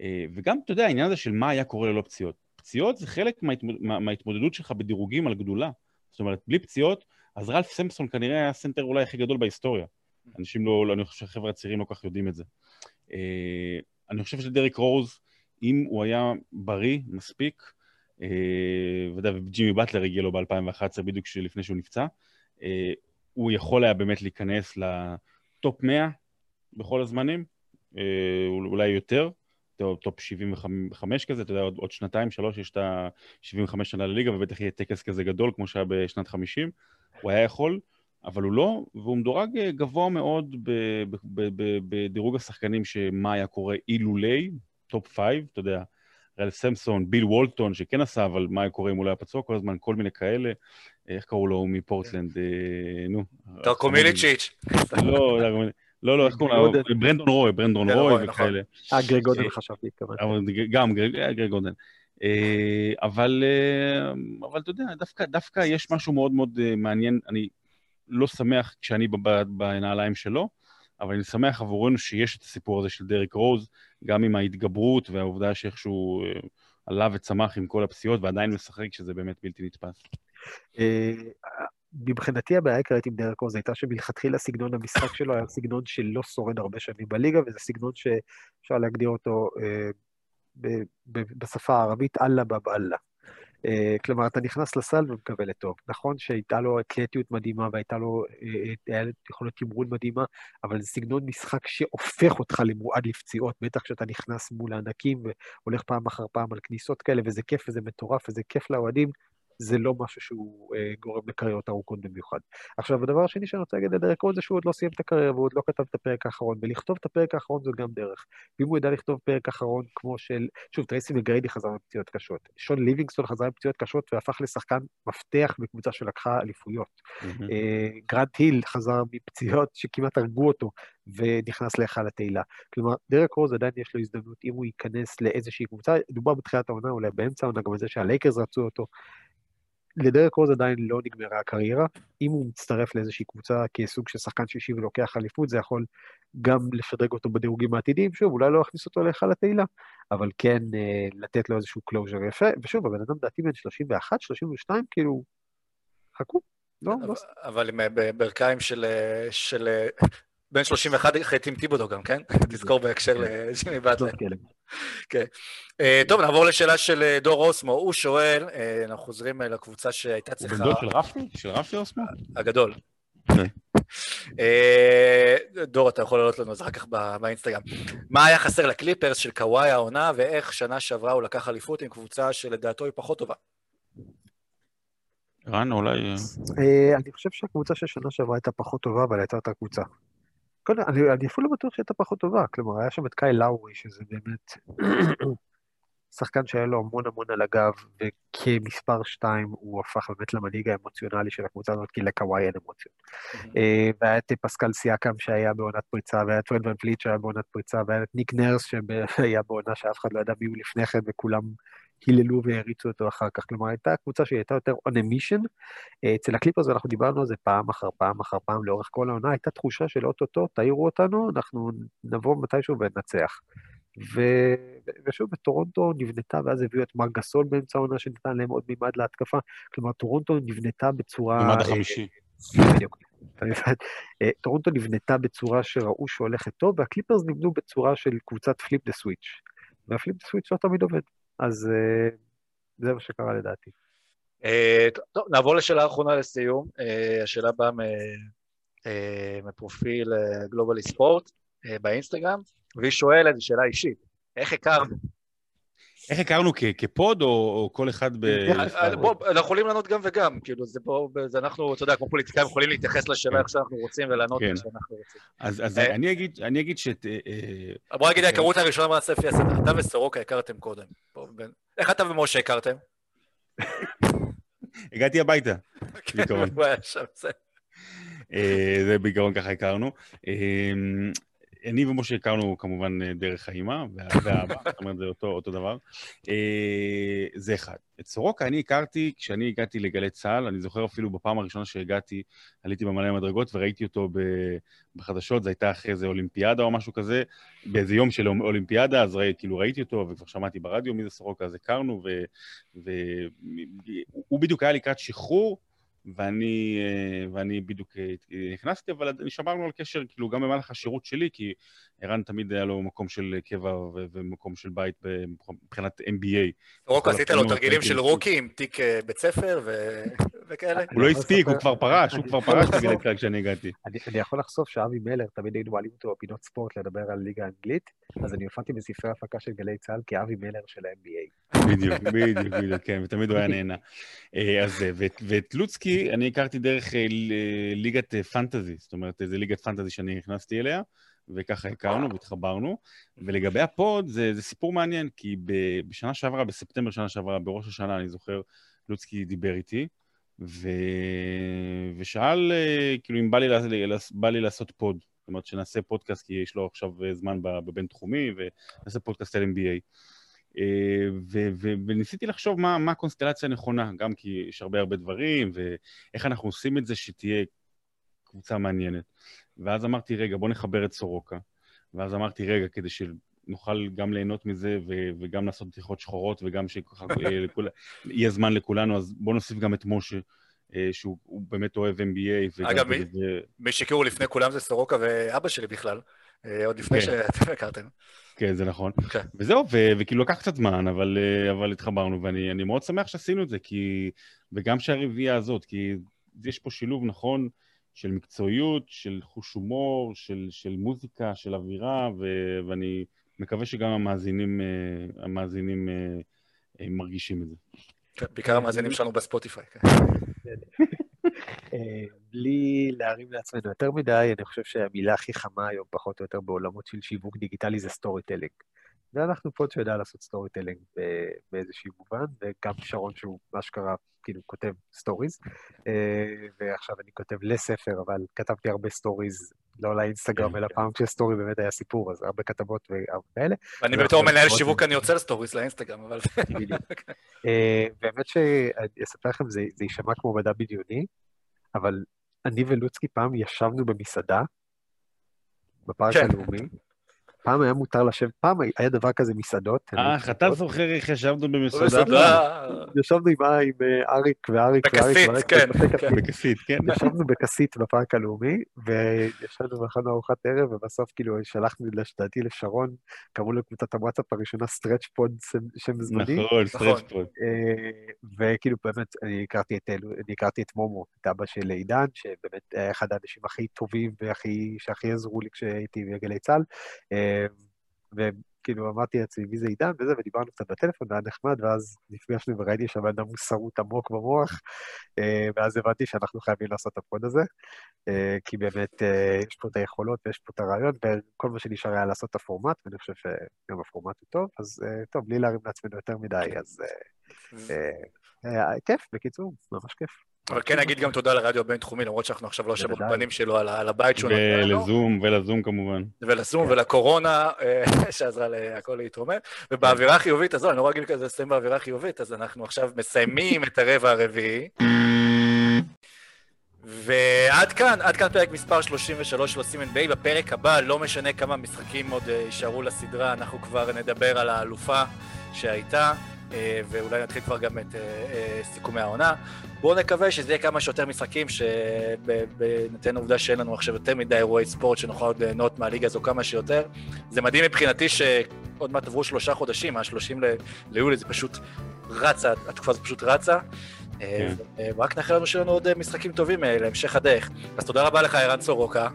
אה, וגם, אתה יודע, העניין הזה של מה היה קורה ללא פציעות. פציעות זה חלק מההתמוד... מה- מההתמודדות שלך בדירוגים על גדולה. זאת אומרת, בלי פציעות, אז רלף סמפסון כנראה היה הסנטר אולי הכי גדול בהיסטוריה. אנשים לא, אני חושב שהחבר'ה הצעירים לא כך יודעים את זה. אה, אני חושב שדריק רוז, אם הוא היה בריא מספיק, אה, יודע, וג'ימי באטלר הגיע לו ב-2011, בדיוק לפני שהוא נפצע, הוא יכול היה באמת להיכנס ל top 100 בכל הזמנים, אולי יותר, top- top 75 כזה, אתה יודע, עוד, עוד שנתיים, שלוש, יש את ה-75 שנה לליגה, ובטח יהיה טקס כזה גדול, כמו שהיה בשנת 50. הוא היה יכול, אבל הוא לא, והוא מדורג אה, גבוה מאוד ב- ב- ב- ב- בדירוג השחקנים שמה היה קורה אילולי, top 5, אתה יודע, ראלף סמפסון, ביל וולטון, שכן עשה, אבל מה היה קורה אם הוא לא היה פצוע כל הזמן, כל מיני כאלה. איך קראו לו מפורטלנד? אה, נו. דרקו מיליצ'יץ'. לא, לא, לא, איך קוראים לו? ברנדון רוי, ברנדון ברנדון רוי נכון. וכאלה. אה, גרג גודל אה, חשבתי, התכוונתי. גם גרג אה, גודן. אה, אבל, אבל אתה יודע, דווקא, יש משהו מאוד מאוד מעניין. אני לא שמח כשאני בנעליים שלו, אבל אני שמח עבורנו שיש את הסיפור הזה של דריק רוז, גם עם ההתגברות והעובדה שאיכשהו עלה וצמח עם כל הפציעות ועדיין משחק, שזה באמת בלתי נתפס. מבחינתי הבעיה העיקרית עם דרק רוז הייתה שמלכתחילה סגנון המשחק שלו היה סגנון שלא שורד הרבה שנים בליגה, וזה סגנון שאפשר להגדיר אותו אה, ב- ב- בשפה הערבית אללה בב אללה. אה, כלומר, אתה נכנס לסל ומקבל את טוב. נכון שהייתה לו אתלטיות מדהימה והייתה לו, אה, אה, היה לו יכולת תמרון מדהימה, אבל זה סגנון משחק שהופך אותך למועד לפציעות, בטח כשאתה נכנס מול הענקים והולך פעם אחר פעם על כניסות כאלה, וזה כיף וזה מטורף וזה כיף לאוהדים, זה לא משהו שהוא אה, גורם לקריירות ארוכות במיוחד. עכשיו, הדבר השני שאני רוצה להגיד לדרק רוז זה שהוא עוד לא סיים את הקריירה והוא עוד לא כתב את הפרק האחרון, ולכתוב את הפרק האחרון זו גם דרך. ואם הוא ידע לכתוב פרק אחרון כמו של, שוב, טרייסי מגריידי חזר מפציעות קשות. שון ליווינגסטון חזר מפציעות קשות והפך לשחקן מפתח בקבוצה שלקחה אליפויות. אה, גרנט היל חזר מפציעות שכמעט הרגו אותו ונכנס להיכל התהילה. כלומר, דרק רוז עדיין יש לו הזדמנות, אם הוא ייכנס לאיזושהי קבוצה, דובר בתחילת העונה, אולי באמצע העונה, גם על זה שהלייקרס רצו אותו. לדרק רוז עדיין לא נגמרה הקריירה. אם הוא מצטרף לאיזושהי קבוצה כסוג של שחקן שישי ולוקח אליפות, זה יכול גם לשדרג אותו בדירוגים העתידיים. שוב, אולי לא להכניס אותו להיכל התהילה, אבל כן אה, לתת לו איזשהו closure יפה. ושוב, הבן אדם לדעתי בן 31, 32, כאילו, חכו. לא, לא אבל עם ברכיים של... אה, של אה, בן 31 אחרי טום ת'יבודו גם, כן? תזכור בהקשר לג'ימי באטלר. כן. אה, טוב, נעבור לשאלה של אה, דור אוסמו. הוא שואל, אה, אנחנו חוזרים לקבוצה שהייתה הוא צריכה... בן דוד של רפי? של רפי אוסמו? הגדול. כן. דור, אתה יכול לעלות לנו אחר כך באינסטגרם. מה היה חסר לקליפרס של קוואי העונה, ואיך שנה שעברה הוא לקח אליפות עם קבוצה שלדעתו היא פחות טובה? רן, אולי... אני חושב שהקבוצה של שנה שעברה הייתה פחות טובה, אבל הייתה אותה קבוצה. קודם, אני, אני אפילו לא בטוח שהייתה פחות טובה, כלומר, היה שם את קאי לאורי, שזה באמת שחקן שהיה לו המון המון על הגב, וכמספר שתיים הוא הפך באמת למנהיג האמוציונלי של הקבוצה הזאת, כי לקוואי אין אמוציות. אה, והיה את פסקל סיאקם שהיה בעונת פריצה, והיה את פרד ון פליט שהיה בעונת פריצה, והיה את ניק נרס שהיה בעונה שאף אחד לא ידע מי הוא לפני כן, וכולם היללו והריצו אותו אחר כך. כלומר, הייתה קבוצה שהייתה יותר on a mission. אה, אצל הקליפרס, ואנחנו דיברנו על זה פעם אחר פעם אחר פעם לאורך כל העונה, הייתה תחושה של אוטוטו, תעירו אותנו, אנחנו נבוא מתישהו וננצח. ו- ושוב, טורונטו נבנתה, ואז הביאו את מארק גסול באמצע העונה שנתן להם עוד מימד להתקפה. כלומר, טורונטו נבנתה בצורה... מימד החמישי. בדיוק. אה, טורונטו נבנתה בצורה שראו שהולכת טוב, והקליפרס נבנו בצורה של קבוצת flip the switch. וה flip the switch לא תמיד עובד. אז אה, זה מה שקרה לדעתי. אה, טוב, נעבור לשאלה האחרונה לסיום. אה, השאלה באה אה, מפרופיל גלובלי ספורט באינסטגרם, והיא שואלת, זו שאלה אישית, איך הכרנו? איך הכרנו כ- כפוד או או כל אחד ב... אה, בוא, אנחנו יכולים לענות גם וגם, כאילו, זה פה, זה אנחנו, אתה יודע, כמו פוליטיקאים יכולים להתייחס לשאלה איך שאנחנו רוצים ולענות כן. איך שאנחנו רוצים. אז אה, אני אגיד אני אגיד ש... אה, אה, בוא נגיד ההיכרות הראשונה מעשה לפי הסדר, אתה וסורוקה הכרתם קודם. איך אתה ומשה הכרתם? הגעתי הביתה. בעיקרון. זה. אה, זה בעיקרון ככה הכרנו. אני ומשה הכרנו כמובן אה, דרך האימא וה- והאבא, זאת אומרת זה אותו, אותו דבר. אה, זה אחד. את סורוקה אני הכרתי כשאני הגעתי לגלי צה"ל, אני זוכר אפילו בפעם הראשונה שהגעתי, עליתי במעלה המדרגות וראיתי אותו בחדשות, זה הייתה אחרי איזה אולימפיאדה או משהו כזה, באיזה יום של אולימפיאדה, אז ראי, כאילו ראיתי אותו וכבר שמעתי ברדיו מי זה סורוקה, אז הכרנו, והוא בדיוק היה לקראת שחרור. ואני, אה, ואני בדיוק אה, נכנסתי, אבל אני שמרנו על קשר, כאילו, גם במהלך השירות שלי, כי ערן תמיד היה לו מקום של קבע ומקום של בית מבחינת MBA. כל עשית לו תרגילים של. רוקי עם תיק אה, בית ספר ו- וכאלה? הוא לא הספיק, הוא כבר פרש, הוא כבר פרש לחשוף- צה"ל כשאני הגעתי. אני, אני יכול לחשוף שאבי מלר, תמיד היינו מעלים אותו בפינות ספורט לדבר על ליגה האנגלית, אז אני הופעתי בספרי הפקה של גלי צה"ל כאבי מלר של ה-NBA. בדיוק, בדיוק, בדיוק, כן, ותמיד הוא היה נהנה. אה, אז ואת- ואת לוצקי אני הכרתי דרך אה, ליגת אה, פנטזי, זאת אומרת, איזה ליגת פנטזי שאני נכנסתי אליה, וככה הכרנו והתחברנו. ולגבי הפוד, זה, זה סיפור מעניין, כי בשנה שעברה, בספטמבר שנה שעברה, בראש השנה, אני זוכר, לוצקי דיבר איתי, ו... ושאל, אה, כאילו, אם בא לי, בא לי לעשות פוד. זאת אומרת, שנעשה פודקאסט, כי יש לו עכשיו זמן בבינתחומי, ונעשה פודקאסט על NBA. אה, ו- ו- וניסיתי לחשוב מה, מה הקונסטלציה הנכונה, גם כי יש הרבה הרבה דברים, ואיך אנחנו עושים את זה שתהיה קבוצה מעניינת. ואז אמרתי, רגע, בוא נחבר את סורוקה. ואז אמרתי, רגע, כדי שנוכל גם ליהנות מזה ו- וגם לעשות בדיחות שחורות, וגם שיהיה זמן לכולנו, אז בוא נוסיף גם את משה, אה, שהוא הוא באמת אוהב NBA. אגב, מי- ו- מי שהכירו לפני כולם זה סורוקה ואבא שלי בכלל, אה, עוד לפני כן. שאתם הכרתם. כן, זה נכון. כן. וזהו, ו- וכאילו לקח קצת זמן, אבל, אה, אבל התחברנו, ואני אני מאוד שמח שעשינו את זה, כי... וגם שהרביעייה הזאת, כי יש פה שילוב נכון של מקצועיות, של חוש הומור, של, של מוזיקה, של אווירה, ו... ואני מקווה שגם המאזינים, אה, המאזינים אה, אה, מרגישים את זה. כן, בעיקר המאזינים שלנו בספוטיפיי. אה, בלי להרים לעצמנו יותר מדי, אני חושב שהמילה הכי חמה היום, פחות או יותר בעולמות של שיווק דיגיטלי, זה storytelling. ואנחנו פה שיודע לעשות storytelling באיזשהו מובן, וגם שרון שהוא אשכרה כאילו כותב stories, ועכשיו אני כותב לספר, אבל כתבתי הרבה stories, לא לאינסטגרם, אלא פעם כש story באמת היה סיפור, אז הרבה כתבות וכאלה. ואני בתור מנהל שיווק אני יוצר stories לאינסטגרם, אבל... בדיוק. אה, באמת שאני אספר לכם, זה יישמע כמו מדע בדיוני, אבל אני ולוצקי פעם ישבנו במסעדה, בפארק כן. הלאומי. פעם היה מותר לשבת, פעם היה דבר כזה מסעדות. לא אה, אתה. זוכר איך ישבנו במסעדה? ישבנו עם אה, אריק ואריק ואריק. בכסית, כן, כן. כסית. בכסית, כן. ישבנו בכסית בפארק הלאומי, וישבנו ואכלנו ארוחת ערב, ובסוף כאילו שלחנו לדעתי לשרון, קראו לקבוצת הוואטסאפ הראשונה סטרץ' פוד שם- שם זמני. נכון, סטרץ' פוד. אה, וכאילו באמת, אני הכרתי את, אלו- אני הכרתי את מומו, את אבא של עידן, שבאמת היה אחד האנשים הכי טובים והכי, שהכי עזרו לי כשהייתי בגלי צה"ל. אה, וכאילו אמרתי לעצמי, מי זה עידן וזה, ודיברנו קצת בטלפון, והיה נחמד, ואז נפגשנו וראיתי שהבן אדם הוא שרוט עמוק במוח, אה, ואז הבנתי שאנחנו חייבים לעשות את הפוד הזה, אה, כי באמת יש פה את היכולות ויש פה את הרעיון, וכל מה שנשאר היה לעשות את הפורמט, ואני חושב שגם הפורמט הוא טוב, אז טוב, בלי להרים לעצמנו יותר מדי, אז אה, אה, כיף, בקיצור, ממש כיף. אבל כן נגיד גם תודה לרדיו הבינתחומי, למרות שאנחנו עכשיו לא בוודאי. בפנים שלו על הבית שהוא נתן לנו. ולזום, ולזום כמובן. ולזום ולקורונה, אה, שעזרה להכל להתרומם. ובאווירה החיובית הזו, אני לא רגיל כזה לסיים באווירה חיובית, אז אנחנו עכשיו מסיימים את הרבע הרביעי. ועד כאן, עד כאן פרק מספר 33 של עושים NBA. בפרק הבא, לא משנה כמה משחקים עוד אה, יישארו לסדרה, אנחנו כבר נדבר על האלופה שהייתה, ואולי נתחיל כבר גם את אה, אה, סיכומי העונה. בואו נקווה שזה יהיה כמה שיותר משחקים, שבהינתן העובדה שאין לנו עכשיו יותר מדי אירועי ספורט, שנוכל עוד ליהנות מהליגה הזו כמה שיותר. זה מדהים מבחינתי שעוד מעט עברו שלושה חודשים, מה-30 ליולי, זה פשוט רצה, התקופה הזאת פשוט רצה. אה, כן. ורק נאחל לנו שיהיו לנו עוד אה, משחקים טובים אה, להמשך הדרך. אז תודה רבה לך, ערן סורוקה,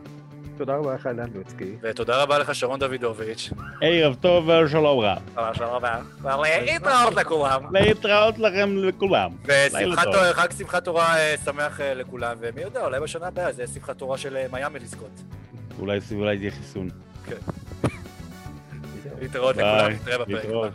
תודה רבה לך, אילן לוצקי. ותודה רבה לך, שרון דוידוביץ'. ערב טוב ושלום רב. ממש תודה רבה. ולהתראות לכולם. להתראות לכם לכולם. ושמחת. תורה, חג שמחת תורה אה, שמח אה, לכולם, ומי יודע, אולי בשנה הבאה זה שמחת תורה של אה, מיאמי לזכות. אולי אולי יהיה חיסון. להתראות ביי, לכולם, נתראה בפרק להתראות.